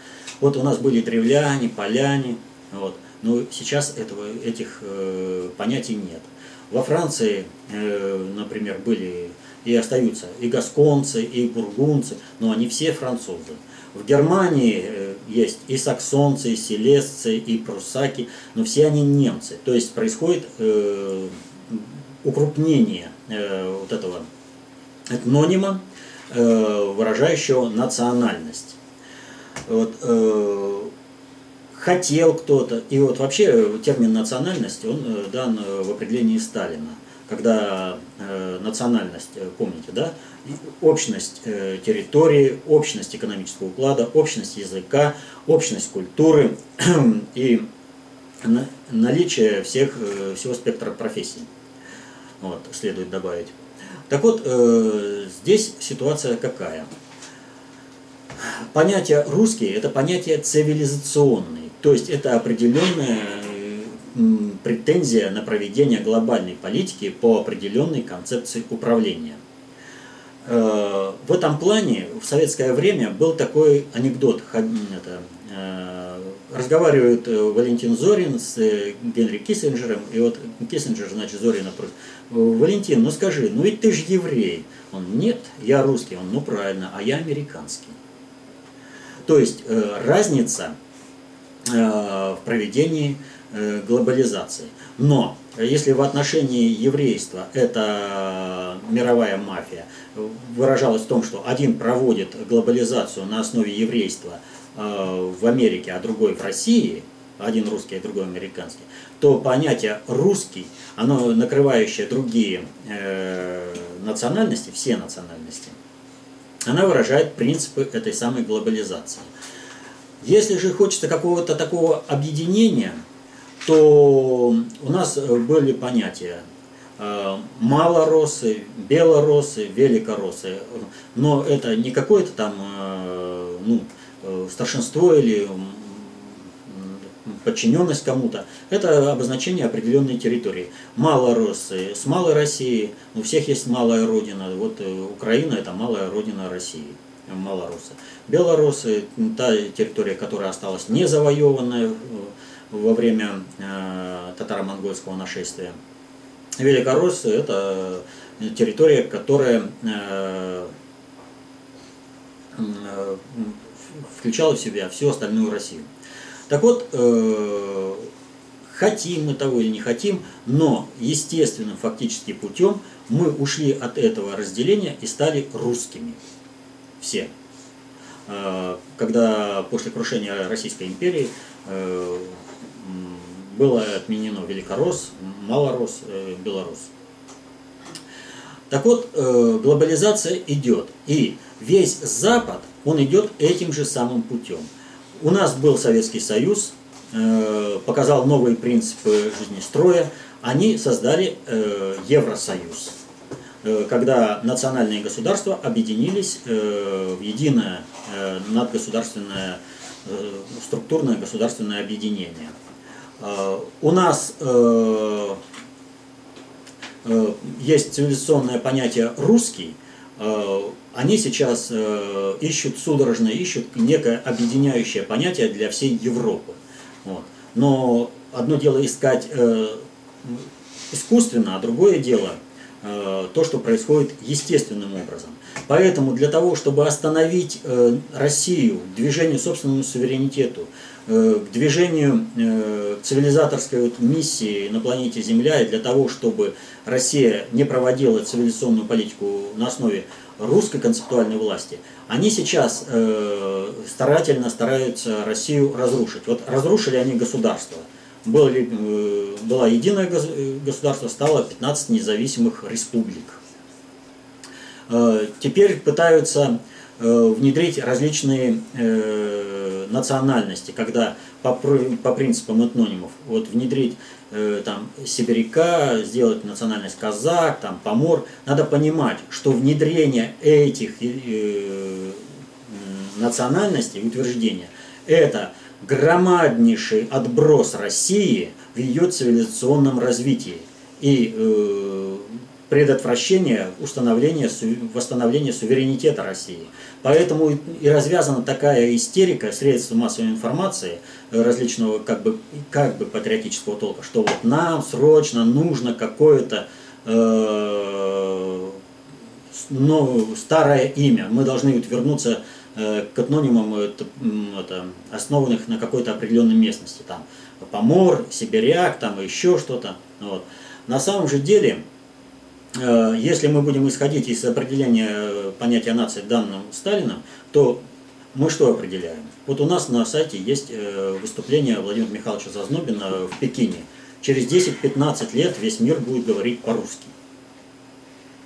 вот у нас были древляне, поляне, вот, но сейчас этого, этих э, понятий нет. Во Франции, э, например, были и остаются и гасконцы, и бургунцы, но они все французы. В Германии э, есть и саксонцы, и селесцы, и прусаки, но все они немцы. То есть происходит э, укрупнение вот этого этнонима, выражающего национальность. Вот, хотел кто-то, и вот вообще термин национальность, он э, дан в определении Сталина когда э, национальность, э, помните, да, общность э, территории, общность экономического уклада, общность языка, общность культуры и на, наличие всех, э, всего спектра профессий. Вот, следует добавить. Так вот, э, здесь ситуация какая? Понятие русский – это понятие цивилизационный, то есть это определенное претензия на проведение глобальной политики по определенной концепции управления. Э, в этом плане в советское время был такой анекдот. Это, э, разговаривает э, Валентин Зорин с Генри Киссинджером, и вот Киссинджер, значит, Зорина просит, Валентин, ну скажи, ну ведь ты же еврей. Он, нет, я русский. Он, ну правильно, а я американский. То есть разница в проведении Э, глобализации. Но если в отношении еврейства эта мировая мафия выражалась в том, что один проводит глобализацию на основе еврейства э, в Америке, а другой в России, один русский, а другой американский, то понятие русский, оно накрывающее другие э, национальности, все национальности, она выражает принципы этой самой глобализации. Если же хочется какого-то такого объединения, то у нас э, были понятия э, малоросы, белоросы, великоросы. Но это не какое-то там э, ну, старшинство или подчиненность кому-то. Это обозначение определенной территории. Малоросы с малой России, у всех есть малая родина. Вот Украина это малая родина России. Малоросы. Белорусы, та территория, которая осталась не завоеванная, во время э, татаро-монгольского нашествия. Великороссы – это территория, которая э, э, включала в себя всю остальную Россию. Так вот, хотим мы того или не хотим, но естественным фактически путем мы ушли от этого разделения и стали русскими. Все. Когда после крушения Российской империи было отменено Великорос, Малорос, э, Белорус. Так вот, э, глобализация идет. И весь Запад, он идет этим же самым путем. У нас был Советский Союз, э, показал новые принципы жизнестроя. Они создали Евросоюз, когда национальные государства объединились в единое надгосударственное структурное государственное объединение – Э, у нас э, э, есть цивилизационное понятие «русский», они сейчас ищут, судорожно ищут некое объединяющее понятие для всей Европы. Но одно дело искать искусственно, а другое дело то, что происходит естественным образом. Поэтому для того, чтобы остановить Россию в движении собственному суверенитету, Э, к движению э, цивилизаторской миссии на планете Земля и для того, чтобы Россия не проводила цивилизационную политику на основе русской концептуальной власти, они сейчас э, старательно стараются Россию разрушить. Вот разрушили они государство. Было, было единое государство, стало 15 независимых республик. Теперь пытаются внедрить различные национальности, когда по, по принципам этнонимов вот внедрить э, там сибиряка, сделать национальность казак, там помор, надо понимать, что внедрение этих э, национальности и утверждения – это громаднейший отброс России в ее цивилизационном развитии и э, предотвращение установления, восстановления суверенитета России. Поэтому и развязана такая истерика средств массовой информации э, различного как бы, как бы патриотического толка, что вот нам срочно нужно какое-то э, старое имя, мы должны вернуться к этнонимам, это, это, основанных на какой-то определенной местности, там, Помор, Сибиряк, там еще что-то. Вот. На самом же деле, э, если мы будем исходить из определения э, понятия нации данным Сталином, то мы что определяем? Вот у нас на сайте есть э, выступление Владимира Михайловича Зазнобина в Пекине. Через 10-15 лет весь мир будет говорить по-русски.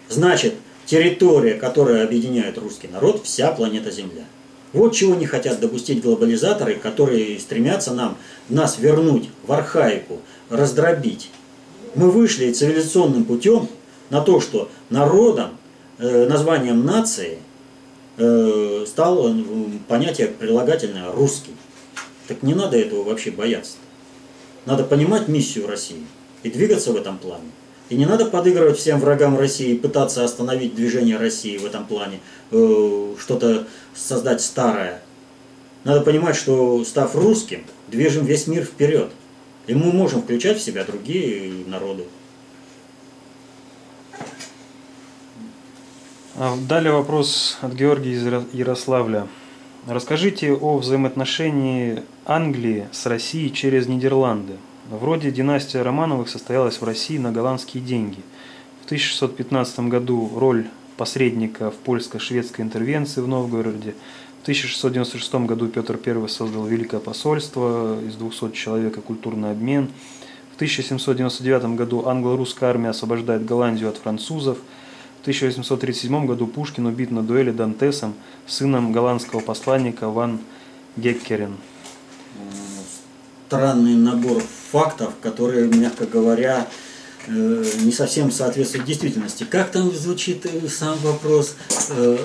Значит, территория, которая объединяет русский народ, вся планета Земля. Вот чего не хотят допустить глобализаторы, которые стремятся нам, нас вернуть в архаику, раздробить. Мы вышли цивилизационным путем на то, что народом, э, названием нации э, стало э, понятие прилагательное «русский». Так не надо этого вообще бояться. Надо понимать миссию России и двигаться в этом плане. И не надо подыгрывать всем врагам России и пытаться остановить движение России в этом плане, э, что-то создать старое. Надо понимать, что став русским, движем весь мир вперед. И мы можем включать в себя другие народы. А далее вопрос от Георгия из Ярославля. Расскажите о взаимоотношении Англии с Россией через Нидерланды. Вроде династия Романовых состоялась в России на голландские деньги. В 1615 году роль посредника в польско-шведской интервенции в Новгороде. В 1696 году Петр I создал Великое посольство из 200 человек и культурный обмен. В 1799 году англо-русская армия освобождает Голландию от французов. В 1837 году Пушкин убит на дуэли Дантесом, сыном голландского посланника Ван Геккерен странный набор фактов, которые, мягко говоря, э, не совсем соответствуют действительности. Как там звучит э, сам вопрос? Э,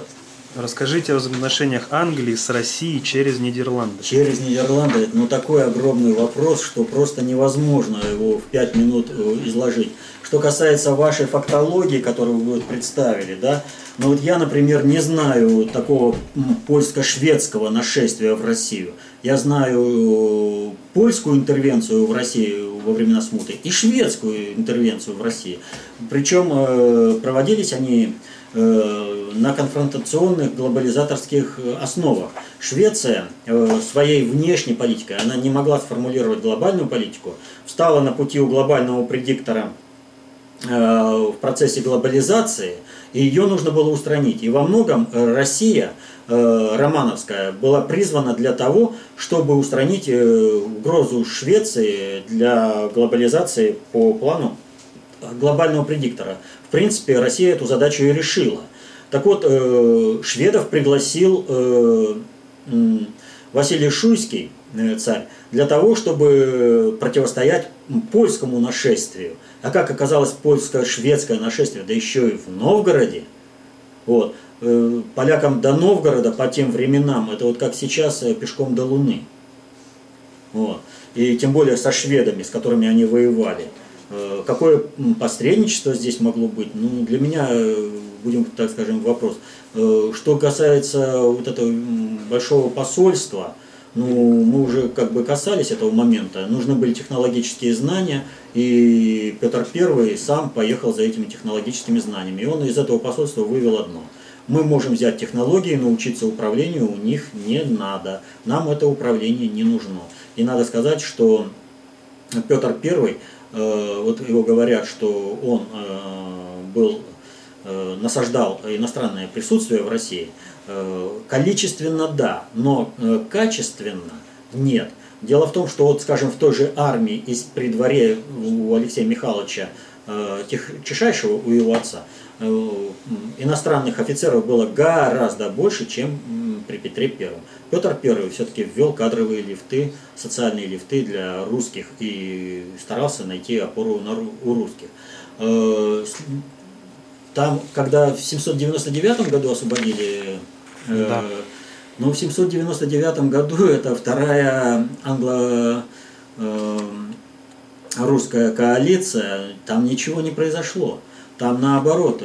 Расскажите о взаимоотношениях Англии с Россией через Нидерланды. Через Нидерланды ну, такой огромный вопрос, что просто невозможно его в пять минут изложить. Что касается вашей фактологии, которую вы представили, да, ну вот я, например, не знаю такого польско-шведского нашествия в Россию. Я знаю польскую интервенцию в России во времена смуты и шведскую интервенцию в России. Причем э, проводились они э, на конфронтационных глобализаторских основах. Швеция э, своей внешней политикой, она не могла сформулировать глобальную политику, встала на пути у глобального предиктора в процессе глобализации, и ее нужно было устранить. И во многом Россия Э, романовская была призвана для того, чтобы устранить э, угрозу Швеции для глобализации по плану глобального предиктора. В принципе, Россия эту задачу и решила. Так вот, э, шведов пригласил Василий Шуйский, царь, для того, чтобы противостоять польскому нашествию. А как оказалось польско-шведское нашествие, да еще и в Новгороде, вот, Э, полякам до Новгорода по тем временам, это вот как сейчас э, пешком до Луны. Вот. И тем более со шведами, с которыми они воевали. Э, какое посредничество здесь могло быть? Ну, для меня, будем так скажем, вопрос. Что касается вот этого большого посольства, ну, мы уже как бы касались этого момента. Нужны были технологические знания, и Петр I сам поехал за этими технологическими знаниями. И он из этого посольства вывел одно – мы можем взять технологии, научиться управлению у них не надо. Нам это управление не нужно. И надо сказать, что Петр I, э, вот его говорят, что он э, был, э, насаждал иностранное присутствие в России, количественно да, но качественно нет. Дело в том, что вот, скажем, в той же армии из при дворе у Алексея Михайловича Чешайшего, у его отца, Э, иностранных офицеров было гораздо больше, чем при Петре Первом. Петр I все-таки ввел кадровые лифты, социальные лифты для русских и старался найти опору у русских. Э, там, когда в 799 году освободили э, да. Но в 799 году это вторая англо русская коалиция, там ничего не произошло. Там наоборот,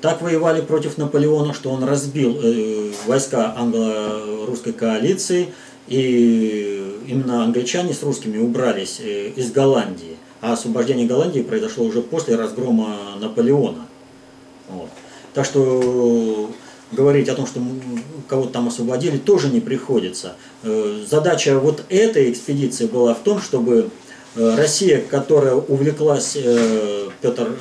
так воевали против Наполеона, что он разбил войска англо-русской коалиции, и именно англичане с русскими убрались из Голландии. А освобождение Голландии произошло уже после разгрома Наполеона. Вот. Так что говорить о том, что кого-то там освободили, тоже не приходится. Э, задача вот этой экспедиции была в том, чтобы э, Россия, которая увлеклась, э, Петр,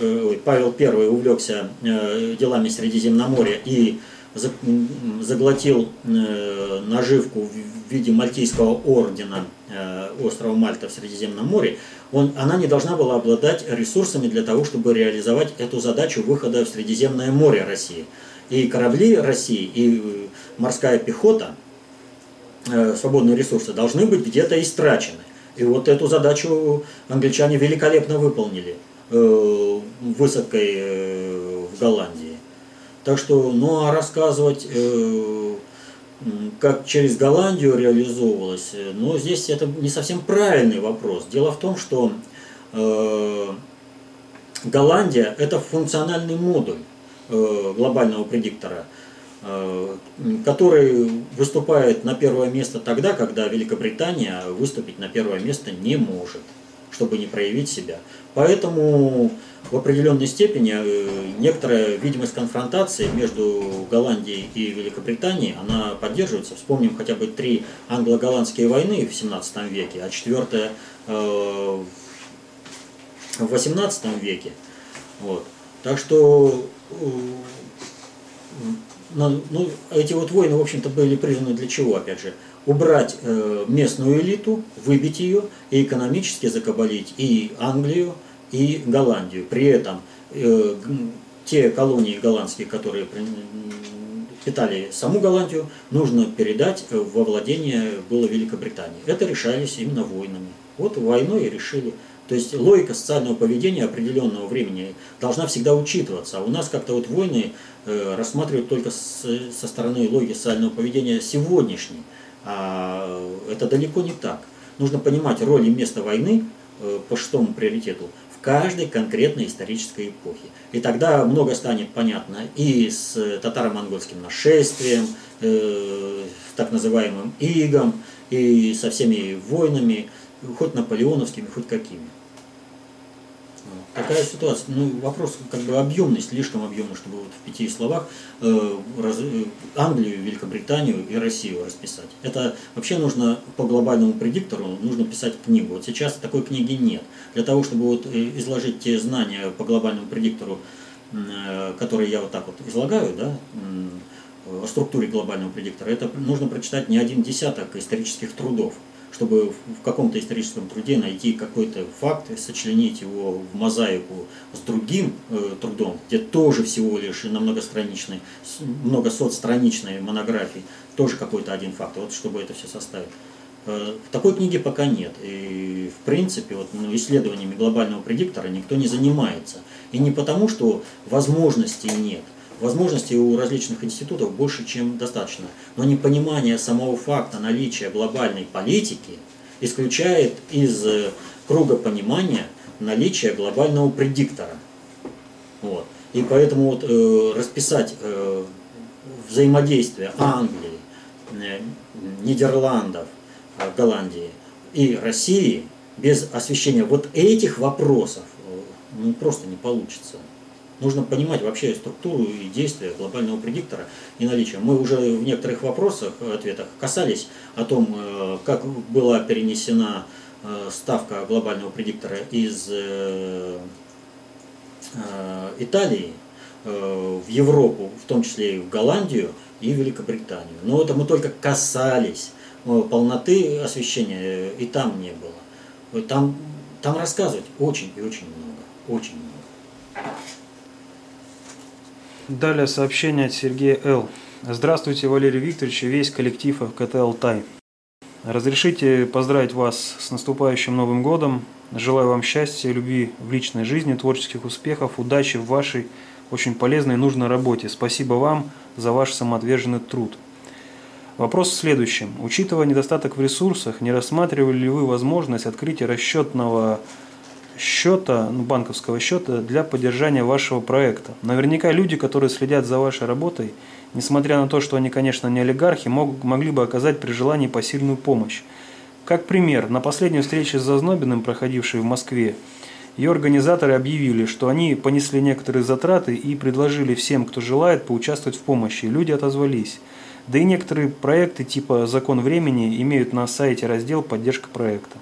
Павел I увлекся делами Средиземноморья и заглотил наживку в виде Мальтийского ордена острова Мальта в Средиземном море, он, она не должна была обладать ресурсами для того, чтобы реализовать эту задачу выхода в Средиземное море России. И корабли России, и э, морская пехота, э, свободные ресурсы, должны быть где-то истрачены. И вот эту задачу англичане великолепно выполнили э, высадкой в Голландии. Так что, ну а рассказывать... Как через Голландию реализовывалось, но здесь это не совсем правильный вопрос. Дело в том, что Голландия – это функциональный модуль глобального предиктора, э, который выступает на первое место тогда, когда Великобритания выступить на первое место не может, чтобы не проявить себя. Поэтому в определенной степени э, некоторая видимость конфронтации между Голландией и Великобританией, она поддерживается. Вспомним хотя бы три англо-голландские войны в 17 веке, а четвертая э, в 18 веке. Вот. Так что э, ну, эти вот войны, в общем-то, были призваны для чего, опять же? Убрать э, местную элиту, выбить ее и экономически закабалить и Англию, и Голландию. При этом э, те колонии голландские, которые питали саму Голландию, нужно передать во владение было Великобритании. Это решались именно войнами. Вот войной и решили. То есть логика социального поведения определенного времени должна всегда учитываться. А у нас как-то вот войны э, рассматривают только с, со стороны логики социального поведения сегодняшней. А это далеко не так. Нужно понимать роль и место войны э, по шестому приоритету каждой конкретной исторической эпохи. И тогда много станет понятно и с татаро-монгольским нашествием, э, так называемым игом, и со всеми войнами, хоть наполеоновскими, хоть какими. Такая ситуация. Ну, вопрос как бы объемный, слишком объемный, чтобы вот в пяти словах э, раз, э, Англию, Великобританию и Россию расписать. Это вообще нужно по глобальному предиктору, нужно писать книгу. Вот сейчас такой книги нет. Для того, чтобы вот э, изложить те знания по глобальному предиктору, э, которые я вот так вот излагаю, да, э, о структуре глобального предиктора, это нужно прочитать не один десяток исторических трудов чтобы в каком-то историческом труде найти какой-то факт сочленить его в мозаику с другим э, трудом, где тоже всего лишь на многостраничной, многосотстраничной монографии, тоже какой-то один факт, вот чтобы это все составить. Э, такой книги пока нет. И в принципе вот, ну, исследованиями глобального предиктора никто не занимается. И не потому, что возможностей нет, Возможностей у различных институтов больше, чем достаточно. Но непонимание самого факта наличия глобальной политики исключает из э, круга понимания наличие глобального предиктора. Вот. И поэтому вот, э, расписать э, взаимодействие Англии, э, Нидерландов, э, Голландии и России без освещения вот этих вопросов э, ну, просто не получится. Нужно понимать вообще структуру и действия глобального предиктора и наличие. Мы уже в некоторых вопросах, ответах касались о том, э, как была перенесена э, ставка глобального предиктора из э, Италии в Европу, в том числе и в Голландию и Великобританию. Но это мы только касались полноты освещения, и там не было. Там, там рассказывать очень и очень много. Очень много. Далее сообщение от Сергея Л. Здравствуйте, Валерий Викторович и весь коллектив ФКТ «Алтай». Разрешите поздравить вас с наступающим Новым годом. Желаю вам счастья, любви в личной жизни, творческих успехов, удачи в вашей очень полезной и нужной работе. Спасибо вам за ваш самоотверженный труд. Вопрос в следующем. Учитывая недостаток в ресурсах, не рассматривали ли вы возможность открытия расчетного счета, ну, банковского счета для поддержания вашего проекта? Наверняка люди, которые следят за вашей работой, несмотря на то, что они, конечно, не олигархи, мог, могли бы оказать при желании посильную помощь. Как пример, на последней встрече с Зазнобиным, проходившей в Москве, ее организаторы объявили, что они понесли некоторые затраты и предложили всем, кто желает, поучаствовать в помощи. Люди отозвались. Да и некоторые проекты типа «Закон времени» имеют на сайте раздел «Поддержка проекта».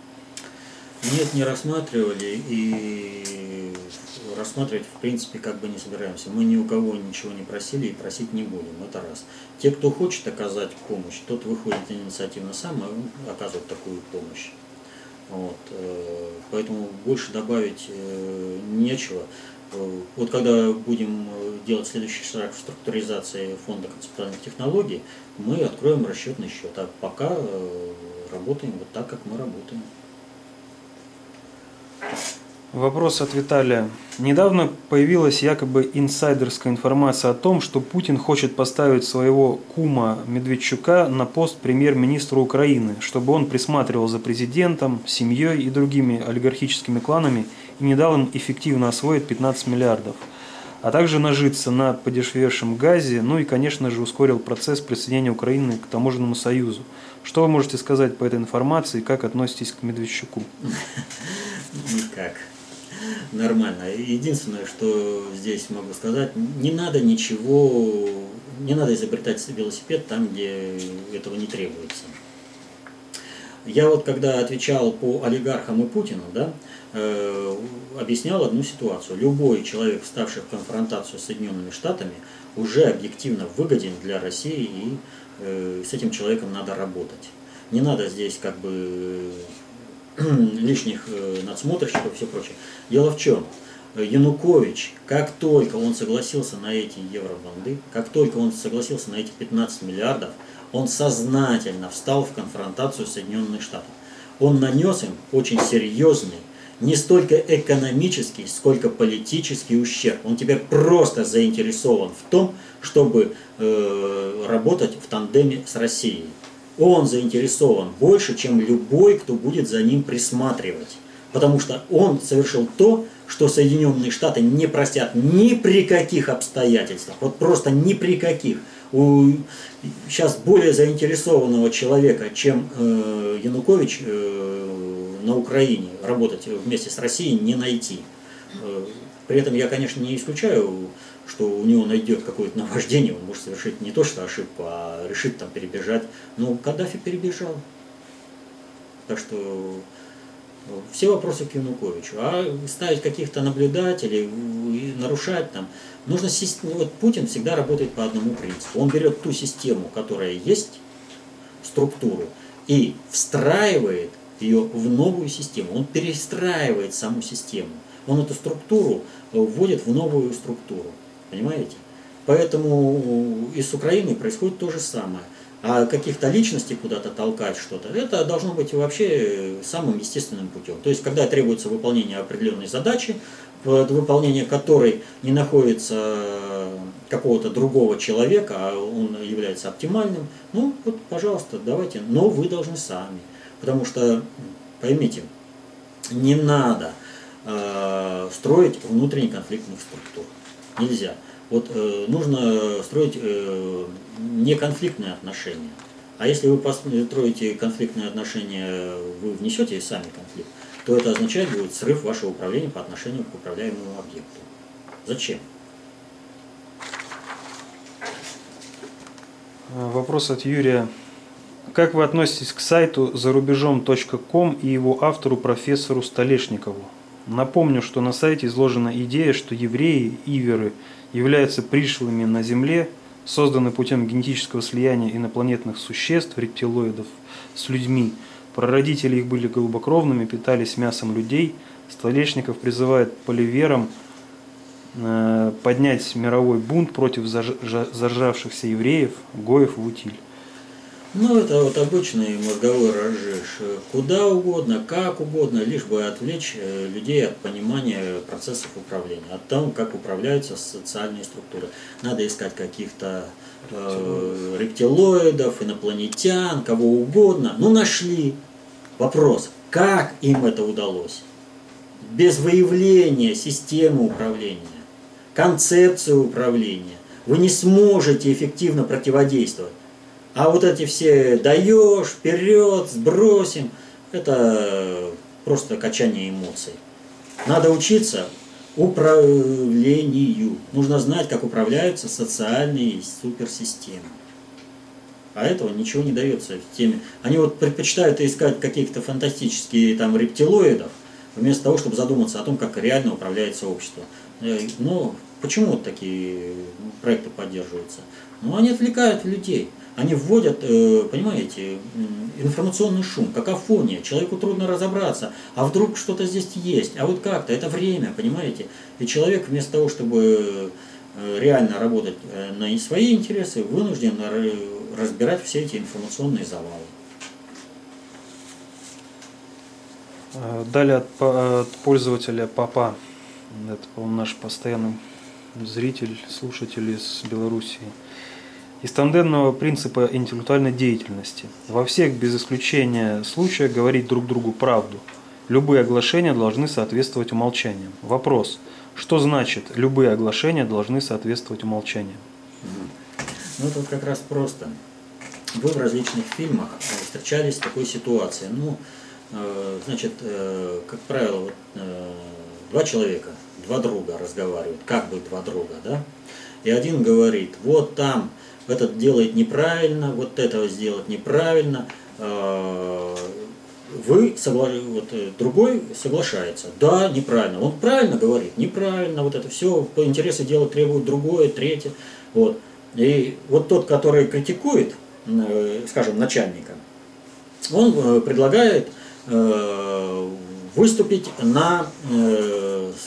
Нет, не рассматривали и рассматривать в принципе как бы не собираемся. Мы ни у кого ничего не просили и просить не будем, это раз. Те, кто хочет оказать помощь, тот выходит инициативно сам и оказывает такую помощь. Вот, э, поэтому больше добавить э, нечего. Э, вот когда будем делать следующий шаг в структуризации фонда концептуальных технологий, мы откроем расчетный счет. А пока работаем вот так, как мы работаем. Вопрос от Виталия. Недавно появилась якобы инсайдерская информация о том, что Путин хочет поставить своего кума Медведчука на пост премьер-министра Украины, чтобы он присматривал за президентом, семьей и другими олигархическими кланами и не дал им эффективно освоить 15 миллиардов, а также нажиться на подешевевшем газе, ну и, конечно же, ускорил процесс присоединения Украины к таможенному союзу. Что вы можете сказать по этой информации и как относитесь к Медведчуку? Никак нормально. Единственное, что здесь могу сказать, не надо ничего, не надо изобретать велосипед там, где этого не требуется. Я вот когда отвечал по олигархам и Путину, да, э, объяснял одну ситуацию. Любой человек, вставший в конфронтацию с Соединенными Штатами, уже объективно выгоден для России, и э, с этим человеком надо работать. Не надо здесь как бы лишних э, надсмотрщиков и все прочее. Дело в чем? Янукович, как только он согласился на эти евробанды, как только он согласился на эти 15 миллиардов, он сознательно встал в конфронтацию с Соединенными Штатами. Он нанес им очень серьезный, не столько экономический, сколько политический ущерб. Он теперь просто заинтересован в том, чтобы э, работать в тандеме с Россией он заинтересован больше, чем любой, кто будет за ним присматривать. Потому что он совершил то, что Соединенные Штаты не простят ни при каких обстоятельствах, вот просто ни при каких. У сейчас более заинтересованного человека, чем э, Янукович э, на Украине, работать вместе с Россией не найти. Э, при этом я, конечно, не исключаю что у него найдет какое-то наваждение, он может совершить не то что ошибку, а решит там перебежать. Но Каддафи перебежал. Так что э, все вопросы к Януковичу. А ставить каких-то наблюдателей нарушать там. Нужно вот Путин всегда работает по одному принципу. Он берет ту систему, которая есть, структуру, и встраивает ее в новую систему. Он перестраивает саму систему. Он эту структуру вводит в новую структуру. Понимаете? Поэтому и с Украиной происходит то же самое. А каких-то личностей куда-то толкать что-то, это должно быть вообще самым естественным путем. То есть, когда требуется выполнение определенной задачи, выполнение которой не находится какого-то другого человека, а он является оптимальным, ну вот, пожалуйста, давайте, но вы должны сами. Потому что, поймите, не надо э, строить внутренне конфликтных структур нельзя. Вот э, нужно строить э, неконфликтные отношения. А если вы построите конфликтные отношения, вы внесете сами конфликт, то это означает будет срыв вашего управления по отношению к управляемому объекту. Зачем? Вопрос от Юрия. Как вы относитесь к сайту зарубежом.ком и его автору профессору Столешникову? Напомню, что на сайте изложена идея, что евреи, иверы, являются пришлыми на Земле, созданы путем генетического слияния инопланетных существ, рептилоидов, с людьми. Прародители их были голубокровными, питались мясом людей. Столешников призывает поливерам э, поднять мировой бунт против зажравшихся евреев, гоев в утиль. Ну, это вот обычный мозговой разжиж. Куда угодно, как угодно, лишь бы отвлечь э, людей от понимания процессов управления, от того, как управляются социальные структуры. Надо искать каких-то э, рептилоидов, инопланетян, кого угодно. Ну, нашли. Вопрос, как им это удалось? Без выявления системы управления, концепции управления вы не сможете эффективно противодействовать. А вот эти все даешь, вперед, сбросим, это просто качание эмоций. Надо учиться управлению. Нужно знать, как управляются социальные суперсистемы. А этого ничего не дается в теме. Они вот предпочитают искать каких-то фантастические там рептилоидов, вместо того, чтобы задуматься о том, как реально управляется общество. Э, ну, почему такие проекты поддерживаются? Ну, они отвлекают людей они вводят, э, понимаете, информационный шум, какофония, человеку трудно разобраться, а вдруг что-то здесь есть, а вот как-то, это время, понимаете, и человек вместо того, чтобы э, реально работать э, на свои интересы, вынужден разбирать все эти информационные завалы. Далее от, от пользователя Папа, это, по-моему, наш постоянный зритель, слушатель из Белоруссии из тандемного принципа интеллектуальной деятельности. Во всех, без исключения случаях, говорить друг другу правду. Любые оглашения должны соответствовать умолчаниям. Вопрос. Что значит любые оглашения должны соответствовать умолчаниям? Ну, тут как раз просто. Вы в различных фильмах э, встречались с такой ситуацией. Ну, э, значит, э, как правило, вот, два человека, два друга разговаривают, как бы два друга, да? И один говорит, вот там этот делает неправильно, вот этого сделать неправильно, а, вы согла... вот, э, другой соглашается. Да, неправильно. Он правильно говорит, неправильно, вот это все по интересу дела требует другое, третье. Вот. И вот тот, который критикует, э, скажем, начальника, он э, предлагает выступить на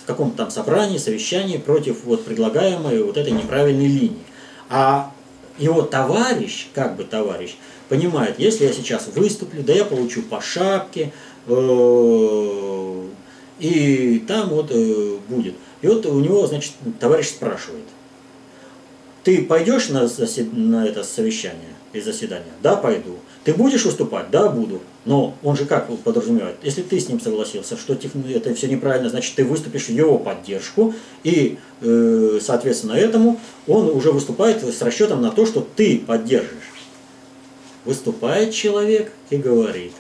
каком-то там собрании, совещании против вот предлагаемой вот этой неправильной линии. А его товарищ, как бы товарищ, понимает, если я сейчас выступлю, да я получу по шапке, э, и там вот э, будет. И вот у него, значит, товарищ спрашивает, ты пойдешь на, на это совещание и заседание? Да, пойду. Ты будешь выступать? Да, буду. Но он же как подразумевает? Если ты с ним согласился, что это все неправильно, значит ты выступишь в его поддержку, и, э, соответственно, этому он уже выступает с расчетом на то, что ты поддержишь. Выступает человек и говорит,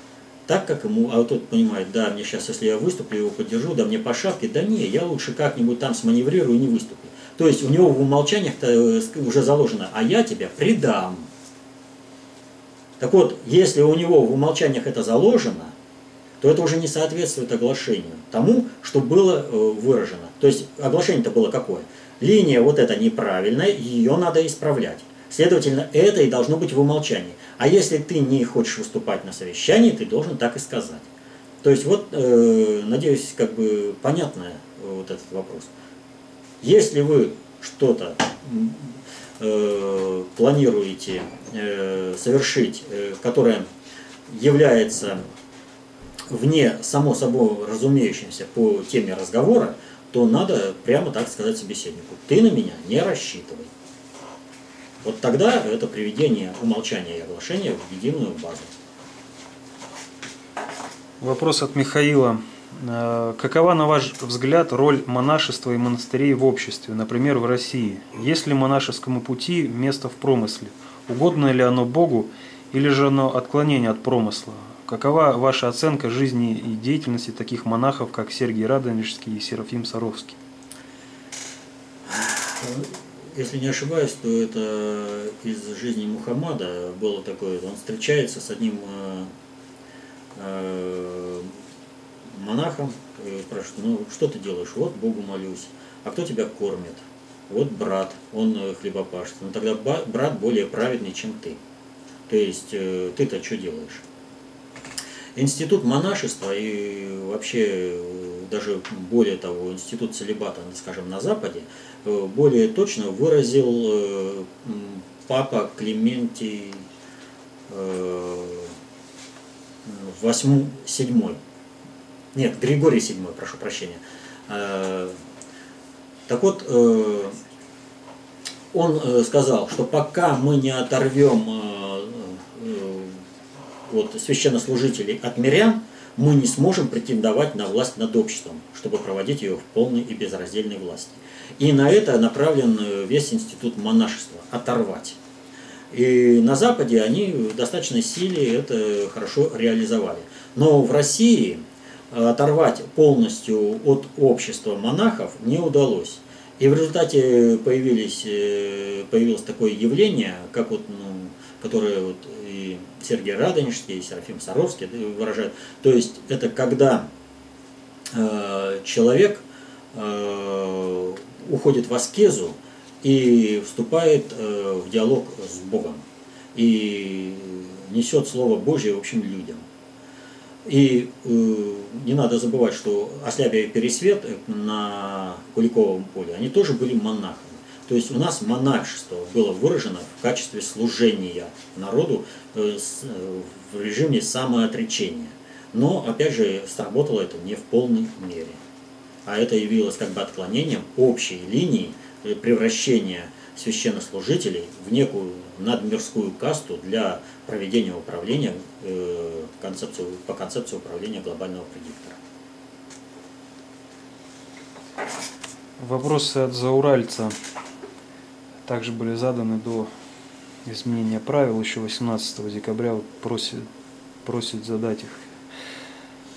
так как ему, а вот тот понимает, да, мне сейчас, если я выступлю, его поддержу, да мне по шапке, да не, я лучше как-нибудь там сманеврирую и не выступлю. То есть у него в умолчаниях-то э, уже заложено, а я тебя предам. Так вот, если у него в умолчаниях это заложено, то это уже не соответствует оглашению, тому, что было э, выражено. То есть оглашение-то было какое? Линия вот эта неправильная, ее надо исправлять. Следовательно, это и должно быть в умолчании. А если ты не хочешь выступать на совещании, ты должен так и сказать. То есть вот, э, надеюсь, как бы понятно э, вот этот вопрос. Если вы что-то планируете э, совершить, э, которое является вне само собой разумеющимся по теме разговора, то надо прямо так сказать собеседнику. Ты на меня не рассчитывай. Вот тогда это приведение умолчания и оглашения в единую базу. Вопрос от Михаила. Э, какова, на ваш взгляд, роль монашества и монастырей в обществе, например, в России? Есть ли монашескому пути место в промысле? Угодно ли оно Богу или же оно отклонение от промысла? Какова ваша оценка жизни и деятельности таких монахов, как Сергий Радонежский и Серафим Саровский? Если не ошибаюсь, то это из жизни Мухаммада было такое. Он встречается с одним э, э, монахом и спрашивает, ну что ты делаешь? Вот Богу молюсь. А кто тебя кормит? Вот брат, он э, хлебопашец. Ну тогда брат более праведный, чем ты. То есть э, ты-то что делаешь? Институт монашества и вообще э, даже более того, институт целебата, скажем, на Западе, более точно выразил папа Клементий э, седьмой. Нет, Григорий седьмой, прошу прощения. Э, так вот, э, он э, сказал, что пока мы не оторвем вот, священнослужителей от мирян, мы не сможем претендовать на власть над обществом, чтобы проводить ее в полной и безраздельной власти. И на это направлен весь институт монашества – оторвать. И на Западе они в достаточной силе это хорошо реализовали. Но в России оторвать полностью от общества монахов не удалось. И в результате появились, появилось такое явление, как вот, ну, которое вот и Сергей Радонежский, и Серафим Саровский выражают. То есть это когда э, человек э, уходит в аскезу и вступает э, в диалог с Богом и несет Слово Божье, в общем, людям. И э, не надо забывать, что Ослябия и Пересвет на Куликовом поле, они тоже были монахами. То есть у нас монашество было выражено в качестве служения народу э, э, в режиме самоотречения. Но, опять же, сработало это не в полной мере. А это явилось как бы отклонением общей линии э, превращения священнослужителей в некую надмирскую касту для проведения управления концепцию, по концепции управления глобального предиктора. Вопросы от зауральца также были заданы до изменения правил еще 18 декабря. Просит, просит задать их.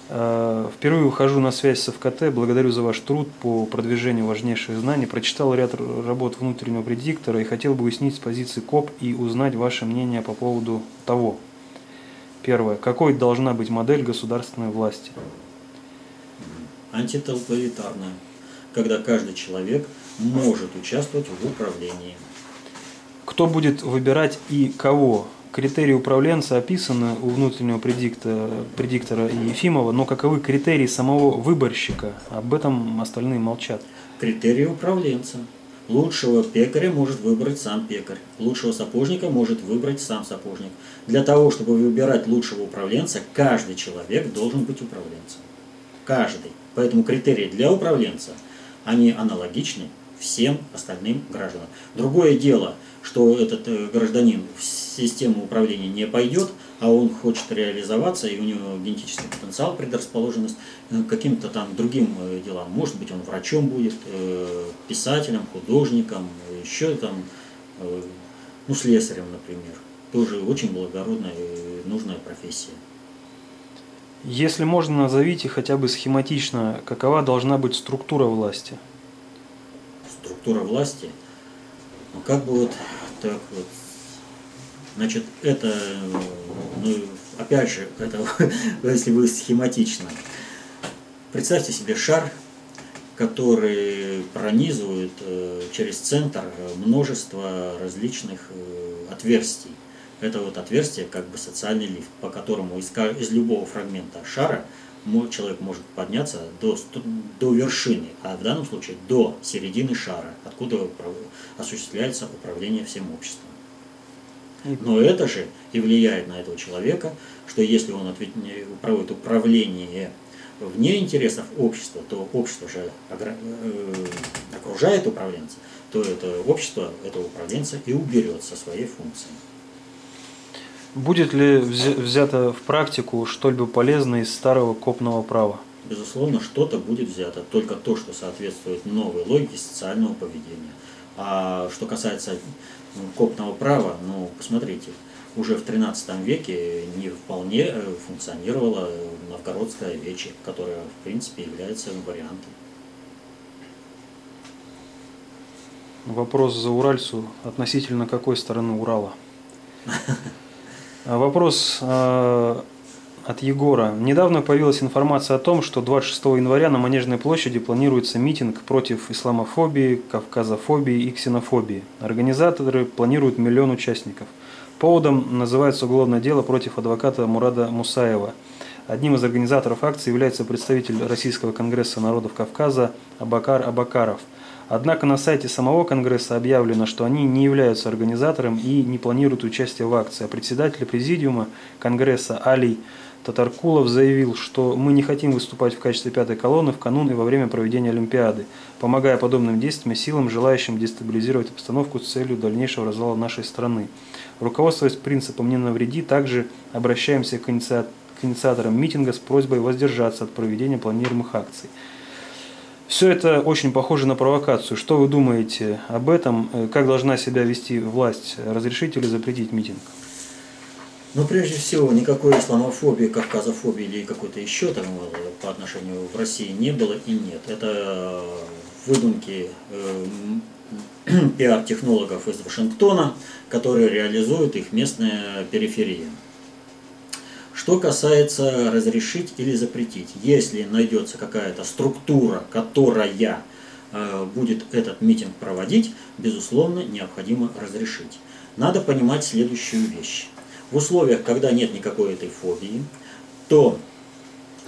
Э, впервые ухожу на связь с ФКТ. Благодарю за ваш труд по продвижению важнейших знаний. Прочитал ряд работ внутреннего предиктора и хотел бы уяснить с позиции КОП и узнать ваше мнение по поводу того. Первое. Какой должна быть модель государственной власти? Антитоталитарная, когда каждый человек может участвовать в управлении. Кто будет выбирать и кого? Критерии управленца описаны у внутреннего предиктора, предиктора Ефимова, но каковы критерии самого выборщика? Об этом остальные молчат. Критерии управленца. Лучшего пекаря может выбрать сам пекарь. Лучшего сапожника может выбрать сам сапожник. Для того, чтобы выбирать лучшего управленца, каждый человек должен быть управленцем. Каждый. Поэтому критерии для управленца, они аналогичны всем остальным гражданам. Другое дело, что этот э, гражданин в систему управления не пойдет, а он хочет реализоваться, и у него генетический потенциал, предрасположенность к каким-то там другим э, делам. Может быть, он врачом будет, э, писателем, художником, еще там, ну, слесарем, например. Тоже очень благородная и нужная профессия. Если можно, назовите хотя бы схематично, какова должна быть структура власти – структура власти, ну как бы вот так вот, значит, это, ну, опять же, это, если вы схематично, представьте себе шар, который пронизывает э, через центр множество различных э, отверстий. Это вот отверстие как бы социальный лифт, по которому из, из любого фрагмента шара человек может подняться до, до вершины, а в данном случае до середины шара, откуда осуществляется управление всем обществом. Но это же и влияет на этого человека, что если он проводит управление вне интересов общества, то общество же э, окружает управленца, то это общество этого управленца и уберет со своей функцией. Будет ли взято в практику что-либо полезное из старого копного права? Безусловно, что-то будет взято, только то, что соответствует новой логике социального поведения. А что касается копного права, ну, посмотрите, уже в XIII веке не вполне э, функционировала новгородская вече, которая, в принципе, является вариантом. Вопрос за Уральцу относительно какой стороны Урала? А, вопрос а, от Егора. Недавно появилась информация о том, что 26 января на Манежной площади планируется митинг против исламофобии, кавказофобии и ксенофобии. Организаторы планируют миллион участников. Поводом называется уголовное дело против адвоката Мурада Мусаева. Одним из организаторов акции является представитель Российского конгресса народов Кавказа Абакар Абакаров. Однако на сайте самого Конгресса объявлено, что они не являются организатором и не планируют участие в акции. А председатель президиума Конгресса Алий Татаркулов заявил, что мы не хотим выступать в качестве пятой колонны в канун и во время проведения Олимпиады, помогая подобным действиям силам, желающим дестабилизировать обстановку с целью дальнейшего развала нашей страны. Руководствуясь принципом «не навреди», также обращаемся к инициаторам митинга с просьбой воздержаться от проведения планируемых акций. Все это очень похоже на провокацию. Что вы думаете об этом? Как должна себя вести власть? Разрешить или запретить митинг? Ну, прежде всего, никакой исламофобии, кавказофобии или какой-то еще там э, по отношению в России не было и нет. Это выдумки э, пиар-технологов из Вашингтона, которые реализуют их местная периферия. Что касается разрешить или запретить, если найдется какая-то структура, которая э, будет этот митинг проводить, безусловно, необходимо разрешить. Надо понимать следующую вещь. В условиях, когда нет никакой этой фобии, то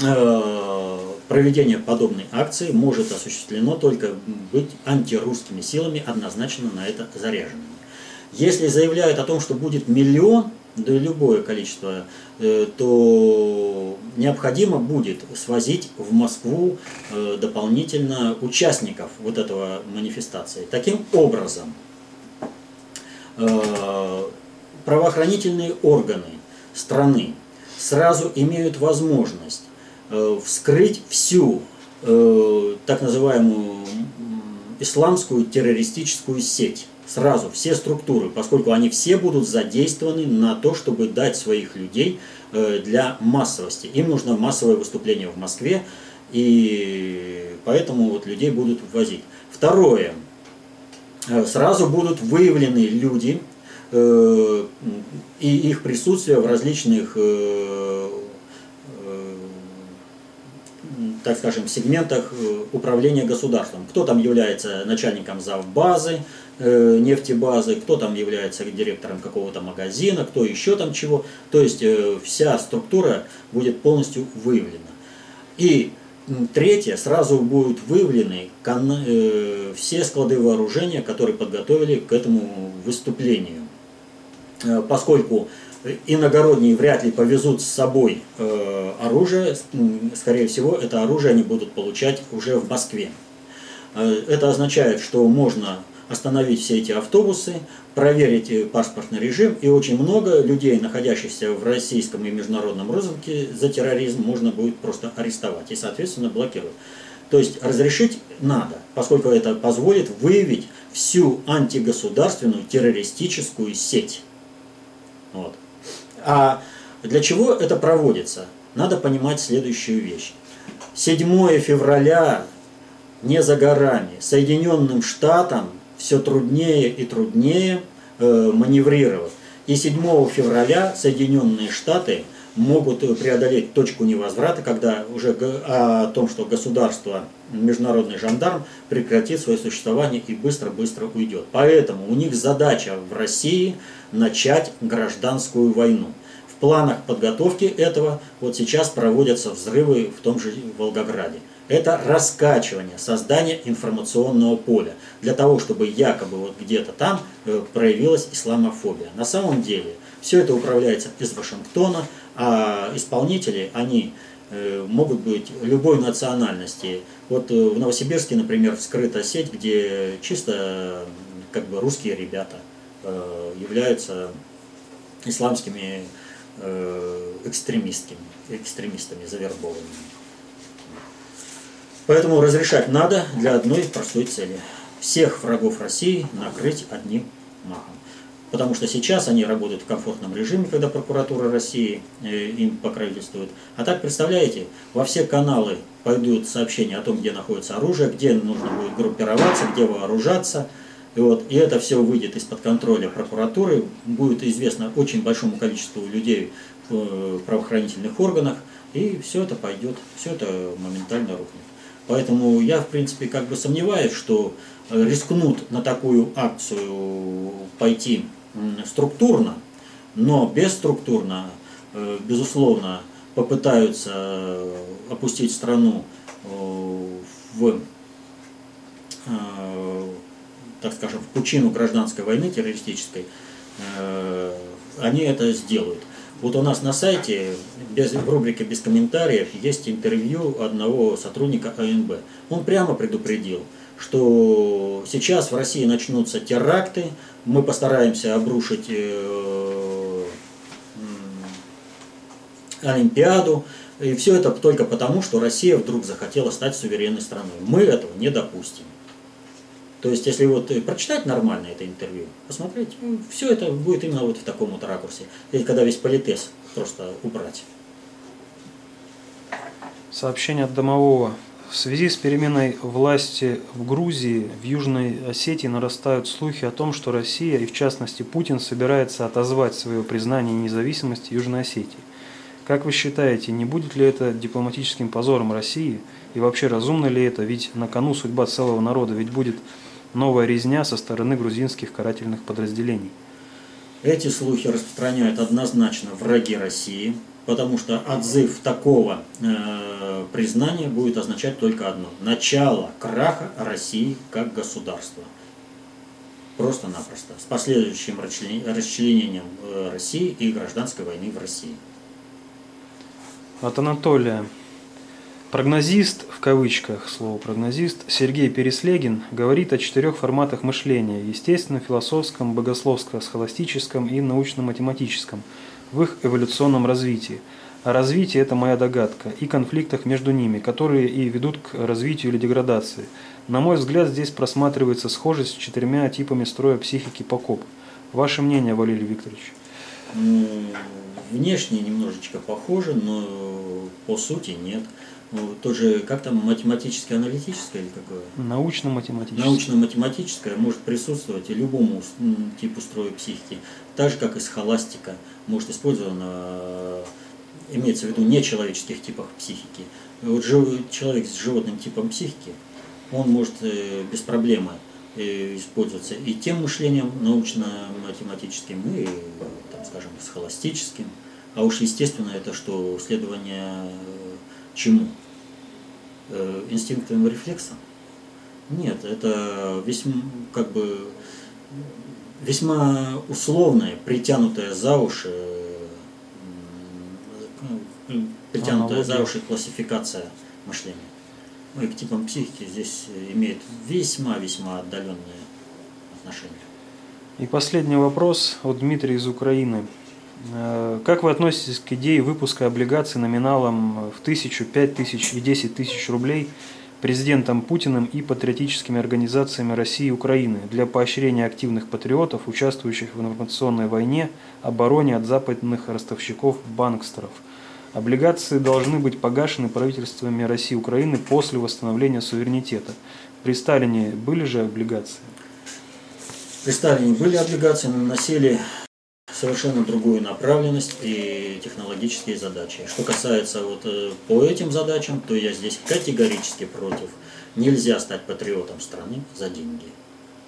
э, проведение подобной акции может осуществлено только быть антирусскими силами, однозначно на это заряженными. Если заявляют о том, что будет миллион, да любое количество, э, то необходимо будет свозить в Москву э, дополнительно участников вот этого манифестации. Таким образом, правоохранительные органы страны сразу имеют возможность вскрыть всю так называемую исламскую террористическую сеть сразу все структуры, поскольку они все будут задействованы на то, чтобы дать своих людей э, для массовости. Им нужно массовое выступление в Москве, и поэтому вот людей будут ввозить. Второе. Э, сразу будут выявлены люди э, и их присутствие в различных так скажем, сегментах управления государством. Кто там является начальником завбазы, Э, нефтебазы, кто там является директором какого-то магазина, кто еще там чего. То есть э, вся структура будет полностью выявлена. И третье, сразу будут выявлены э, все склады вооружения, которые подготовили к этому выступлению. Поскольку иногородние вряд ли повезут с собой оружие, скорее всего, это оружие они будут получать уже в Москве. Это означает, что можно остановить все эти автобусы, проверить паспортный режим, и очень много людей, находящихся в российском и международном розыске за терроризм, можно будет просто арестовать и, соответственно, блокировать. То есть разрешить надо, поскольку это позволит выявить всю антигосударственную террористическую сеть. Вот. А для чего это проводится? Надо понимать следующую вещь. 7 февраля не за горами. Соединенным Штатам все труднее и труднее э, маневрировать. И 7 февраля Соединенные Штаты могут преодолеть точку невозврата, когда уже о том, что государство, международный жандарм прекратит свое существование и быстро-быстро уйдет. Поэтому у них задача в России начать гражданскую войну. В планах подготовки этого вот сейчас проводятся взрывы в том же Волгограде это раскачивание, создание информационного поля, для того, чтобы якобы вот где-то там э, проявилась исламофобия. На самом деле все это управляется из Вашингтона, а исполнители, они э, могут быть любой национальности. Вот э, в Новосибирске, например, вскрыта сеть, где чисто как бы русские ребята являются исламскими экстремистскими, экстремистами завербованными. Поэтому разрешать надо для одной простой цели. Всех врагов России накрыть одним махом. Потому что сейчас они работают в комфортном режиме, когда прокуратура России э, им покровительствует. А так, представляете, во все каналы пойдут сообщения о том, где находится оружие, где нужно будет группироваться, где вооружаться. И, вот, и это все выйдет из-под контроля прокуратуры, будет известно очень большому количеству людей в э, правоохранительных органах, и все это пойдет, все это моментально рухнет. Поэтому я, в принципе, как бы сомневаюсь, что э, рискнут на такую акцию пойти структурно, но бесструктурно, э, безусловно, попытаются э, опустить страну в так скажем, в пучину гражданской войны террористической, они это сделают. Вот у нас на сайте без, в рубрике «Без комментариев» есть интервью одного сотрудника АНБ. Он прямо предупредил, что сейчас в России начнутся теракты, мы постараемся обрушить э, Олимпиаду, и все это только потому, что Россия вдруг захотела стать суверенной страной. Мы этого не допустим. То есть, если вот прочитать нормально это интервью, посмотреть, ну, все это будет именно вот в таком вот ракурсе. Или когда весь политез просто убрать. Сообщение от домового. В связи с переменой власти в Грузии, в Южной Осетии нарастают слухи о том, что Россия, и в частности Путин, собирается отозвать свое признание независимости Южной Осетии. Как вы считаете, не будет ли это дипломатическим позором России? И вообще разумно ли это? Ведь на кону судьба целого народа, ведь будет новая резня со стороны грузинских карательных подразделений. Эти слухи распространяют однозначно враги России, потому что отзыв такого э, признания будет означать только одно – начало краха России как государства. Просто-напросто. С последующим расчленением э, России и гражданской войны в России. От Анатолия. Прогнозист, в кавычках слово прогнозист, Сергей Переслегин говорит о четырех форматах мышления – естественном, философском, богословско-схоластическом и научно-математическом в их эволюционном развитии. А развитие – это моя догадка, и конфликтах между ними, которые и ведут к развитию или деградации. На мой взгляд, здесь просматривается схожесть с четырьмя типами строя психики Покоп. Ваше мнение, Валерий Викторович? Внешне немножечко похоже, но по сути нет. Ну, тоже, как там, математическое-аналитическое или какое? Научно-математическое. Научно-математическое может присутствовать и любому типу строя психики. Так же, как и схоластика может использована, имеется в виду нечеловеческих типах психики. Вот человек с животным типом психики, он может э, без проблемы э, использоваться и тем мышлением научно-математическим, и, там, скажем, схоластическим. А уж естественно это что следование Чему? Э, инстинктовым рефлексом? Нет, это весьма, как бы, весьма условная, притянутая за уши, притянутая за уши классификация мышления. Ну и к типам психики здесь имеет весьма-весьма отдаленные отношения. И последний вопрос от Дмитрия из Украины. Э, как вы относитесь к идее выпуска облигаций номиналом в тысячу, пять тысяч и десять тысяч рублей президентом Путиным и патриотическими организациями России и Украины для поощрения активных патриотов, участвующих в информационной войне, обороне от западных ростовщиков-банкстеров? Облигации должны быть погашены правительствами России и Украины после восстановления суверенитета. При Сталине были же облигации? При Сталине были облигации, но носили совершенно другую направленность и технологические задачи. Что касается вот э, по этим задачам, то я здесь категорически против. Нельзя стать патриотом страны за деньги.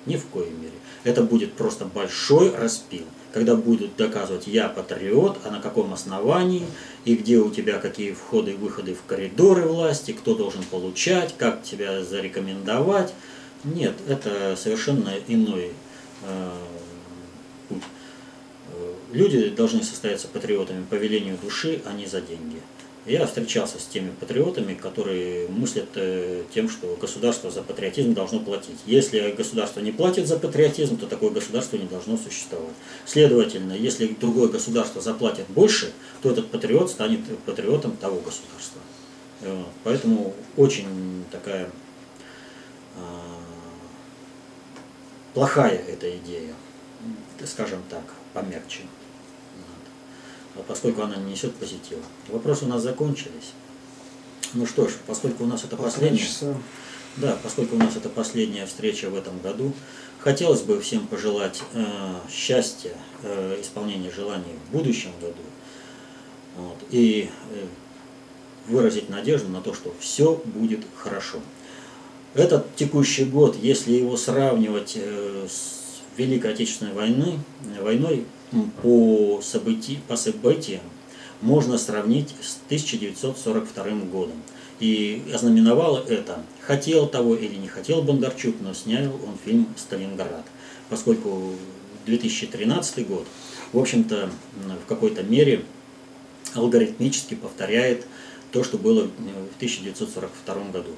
Ни в коей мере. Это будет просто большой распил. Когда будут доказывать, я патриот, а на каком основании, и где у тебя какие входы и выходы в коридоры власти, кто должен получать, как тебя зарекомендовать. Нет, это совершенно иной э. Люди должны состояться патриотами по велению души, а не за деньги. Я встречался с теми патриотами, которые мыслят э, тем, что государство за патриотизм должно платить. Если государство не платит за патриотизм, то такое государство не должно существовать. Следовательно, если другое государство заплатит больше, то этот патриот станет патриотом того государства. Э, поэтому очень такая а, плохая эта идея, скажем так, помягче поскольку она не несет позитива. Вопросы у нас закончились. Ну что ж, поскольку у нас это последняя, да, поскольку у нас это последняя встреча в этом году, хотелось бы всем пожелать э, счастья, э, исполнения желаний в будущем году вот, и э, выразить надежду на то, что все будет хорошо. Этот текущий год, если его сравнивать э, с Великой Отечественной войной, войной по, событий, по событиям можно сравнить с 1942 годом. И ознаменовало это, хотел того или не хотел Бондарчук, но снял он фильм «Сталинград». Поскольку 2013 год, в общем-то, в какой-то мере алгоритмически повторяет то, что было в 1942 году.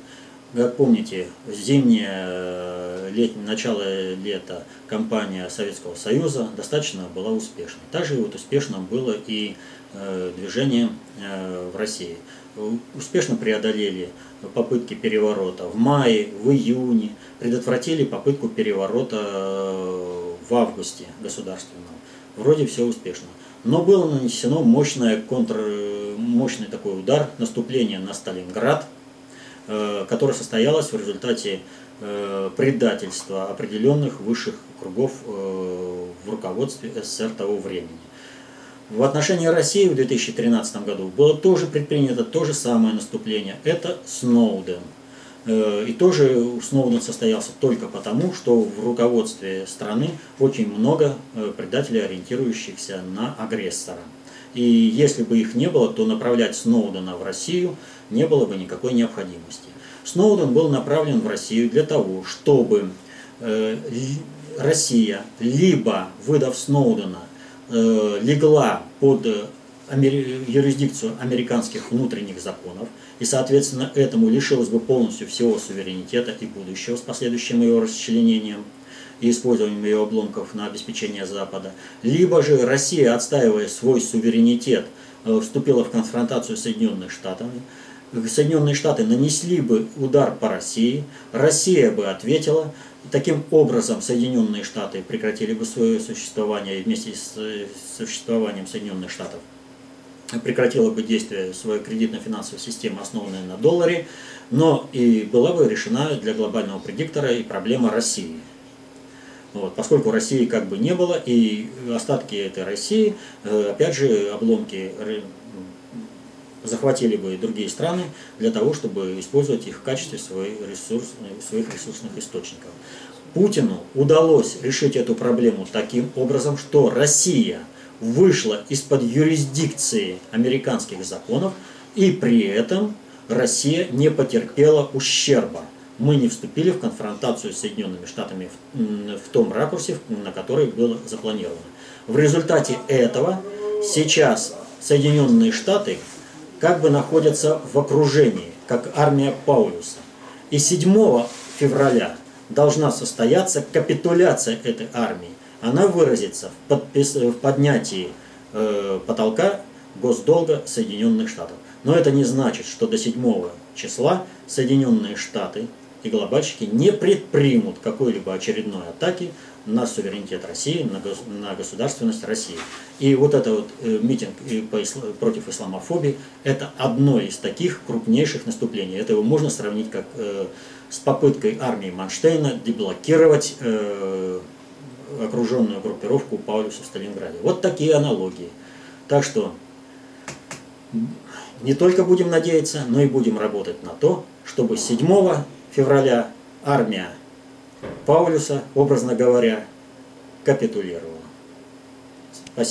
Как помните, зимнее, летнее, начало лета кампания Советского Союза достаточно была успешной. Также вот успешно было и э, движение э, в России. Успешно преодолели попытки переворота в мае, в июне, предотвратили попытку переворота э, в августе государственного. Вроде все успешно. Но было нанесено мощное контр, мощный такой удар, наступление на Сталинград, э, которое состоялось в результате э, предательства определенных высших кругов э, в руководстве СССР того времени. В отношении России в 2013 году было тоже предпринято то же самое наступление. Это Сноуден. И тоже Сноуден состоялся только потому, что в руководстве страны очень много предателей, ориентирующихся на агрессора. И если бы их не было, то направлять Сноудена в Россию не было бы никакой необходимости. Сноуден был направлен в Россию для того, чтобы э, Россия, либо выдав Сноудена, легла под юрисдикцию американских внутренних законов, и, соответственно, этому лишилось бы полностью всего суверенитета и будущего с последующим ее расчленением и использованием ее обломков на обеспечение Запада. Либо же Россия, отстаивая свой суверенитет, э, вступила в конфронтацию с Соединенными Штатами, Соединенные Штаты нанесли бы удар по России, Россия бы ответила, таким образом Соединенные Штаты прекратили бы свое существование вместе с э, существованием Соединенных Штатов. Прекратила бы действие своей кредитно-финансовой системы, основанной на долларе, но и была бы решена для глобального предиктора и проблема России. Вот, поскольку России как бы не было, и остатки этой России, э, опять же, обломки захватили бы другие страны для того, чтобы использовать их в качестве своих, ресурс, своих ресурсных источников. Путину удалось решить эту проблему таким образом, что Россия – вышла из-под юрисдикции американских законов, и при этом Россия не потерпела ущерба. Мы не вступили в конфронтацию с Соединенными Штатами в, в том ракурсе, на который было запланировано. В результате этого сейчас Соединенные Штаты как бы находятся в окружении, как армия Паулюса. И 7 февраля должна состояться капитуляция этой армии она выразится в, подпис... в поднятии э, потолка госдолга Соединенных Штатов. Но это не значит, что до 7 числа Соединенные Штаты и глобальщики не предпримут какой-либо очередной атаки на суверенитет России, на, гос... на государственность России. И вот это вот э, митинг исл... против исламофобии – это одно из таких крупнейших наступлений. Это его можно сравнить как э, с попыткой армии Манштейна деблокировать э, окруженную группировку Паулюса в Сталинграде. Вот такие аналогии. Так что не только будем надеяться, но и будем работать на то, чтобы 7 февраля армия Паулюса, образно говоря, капитулировала.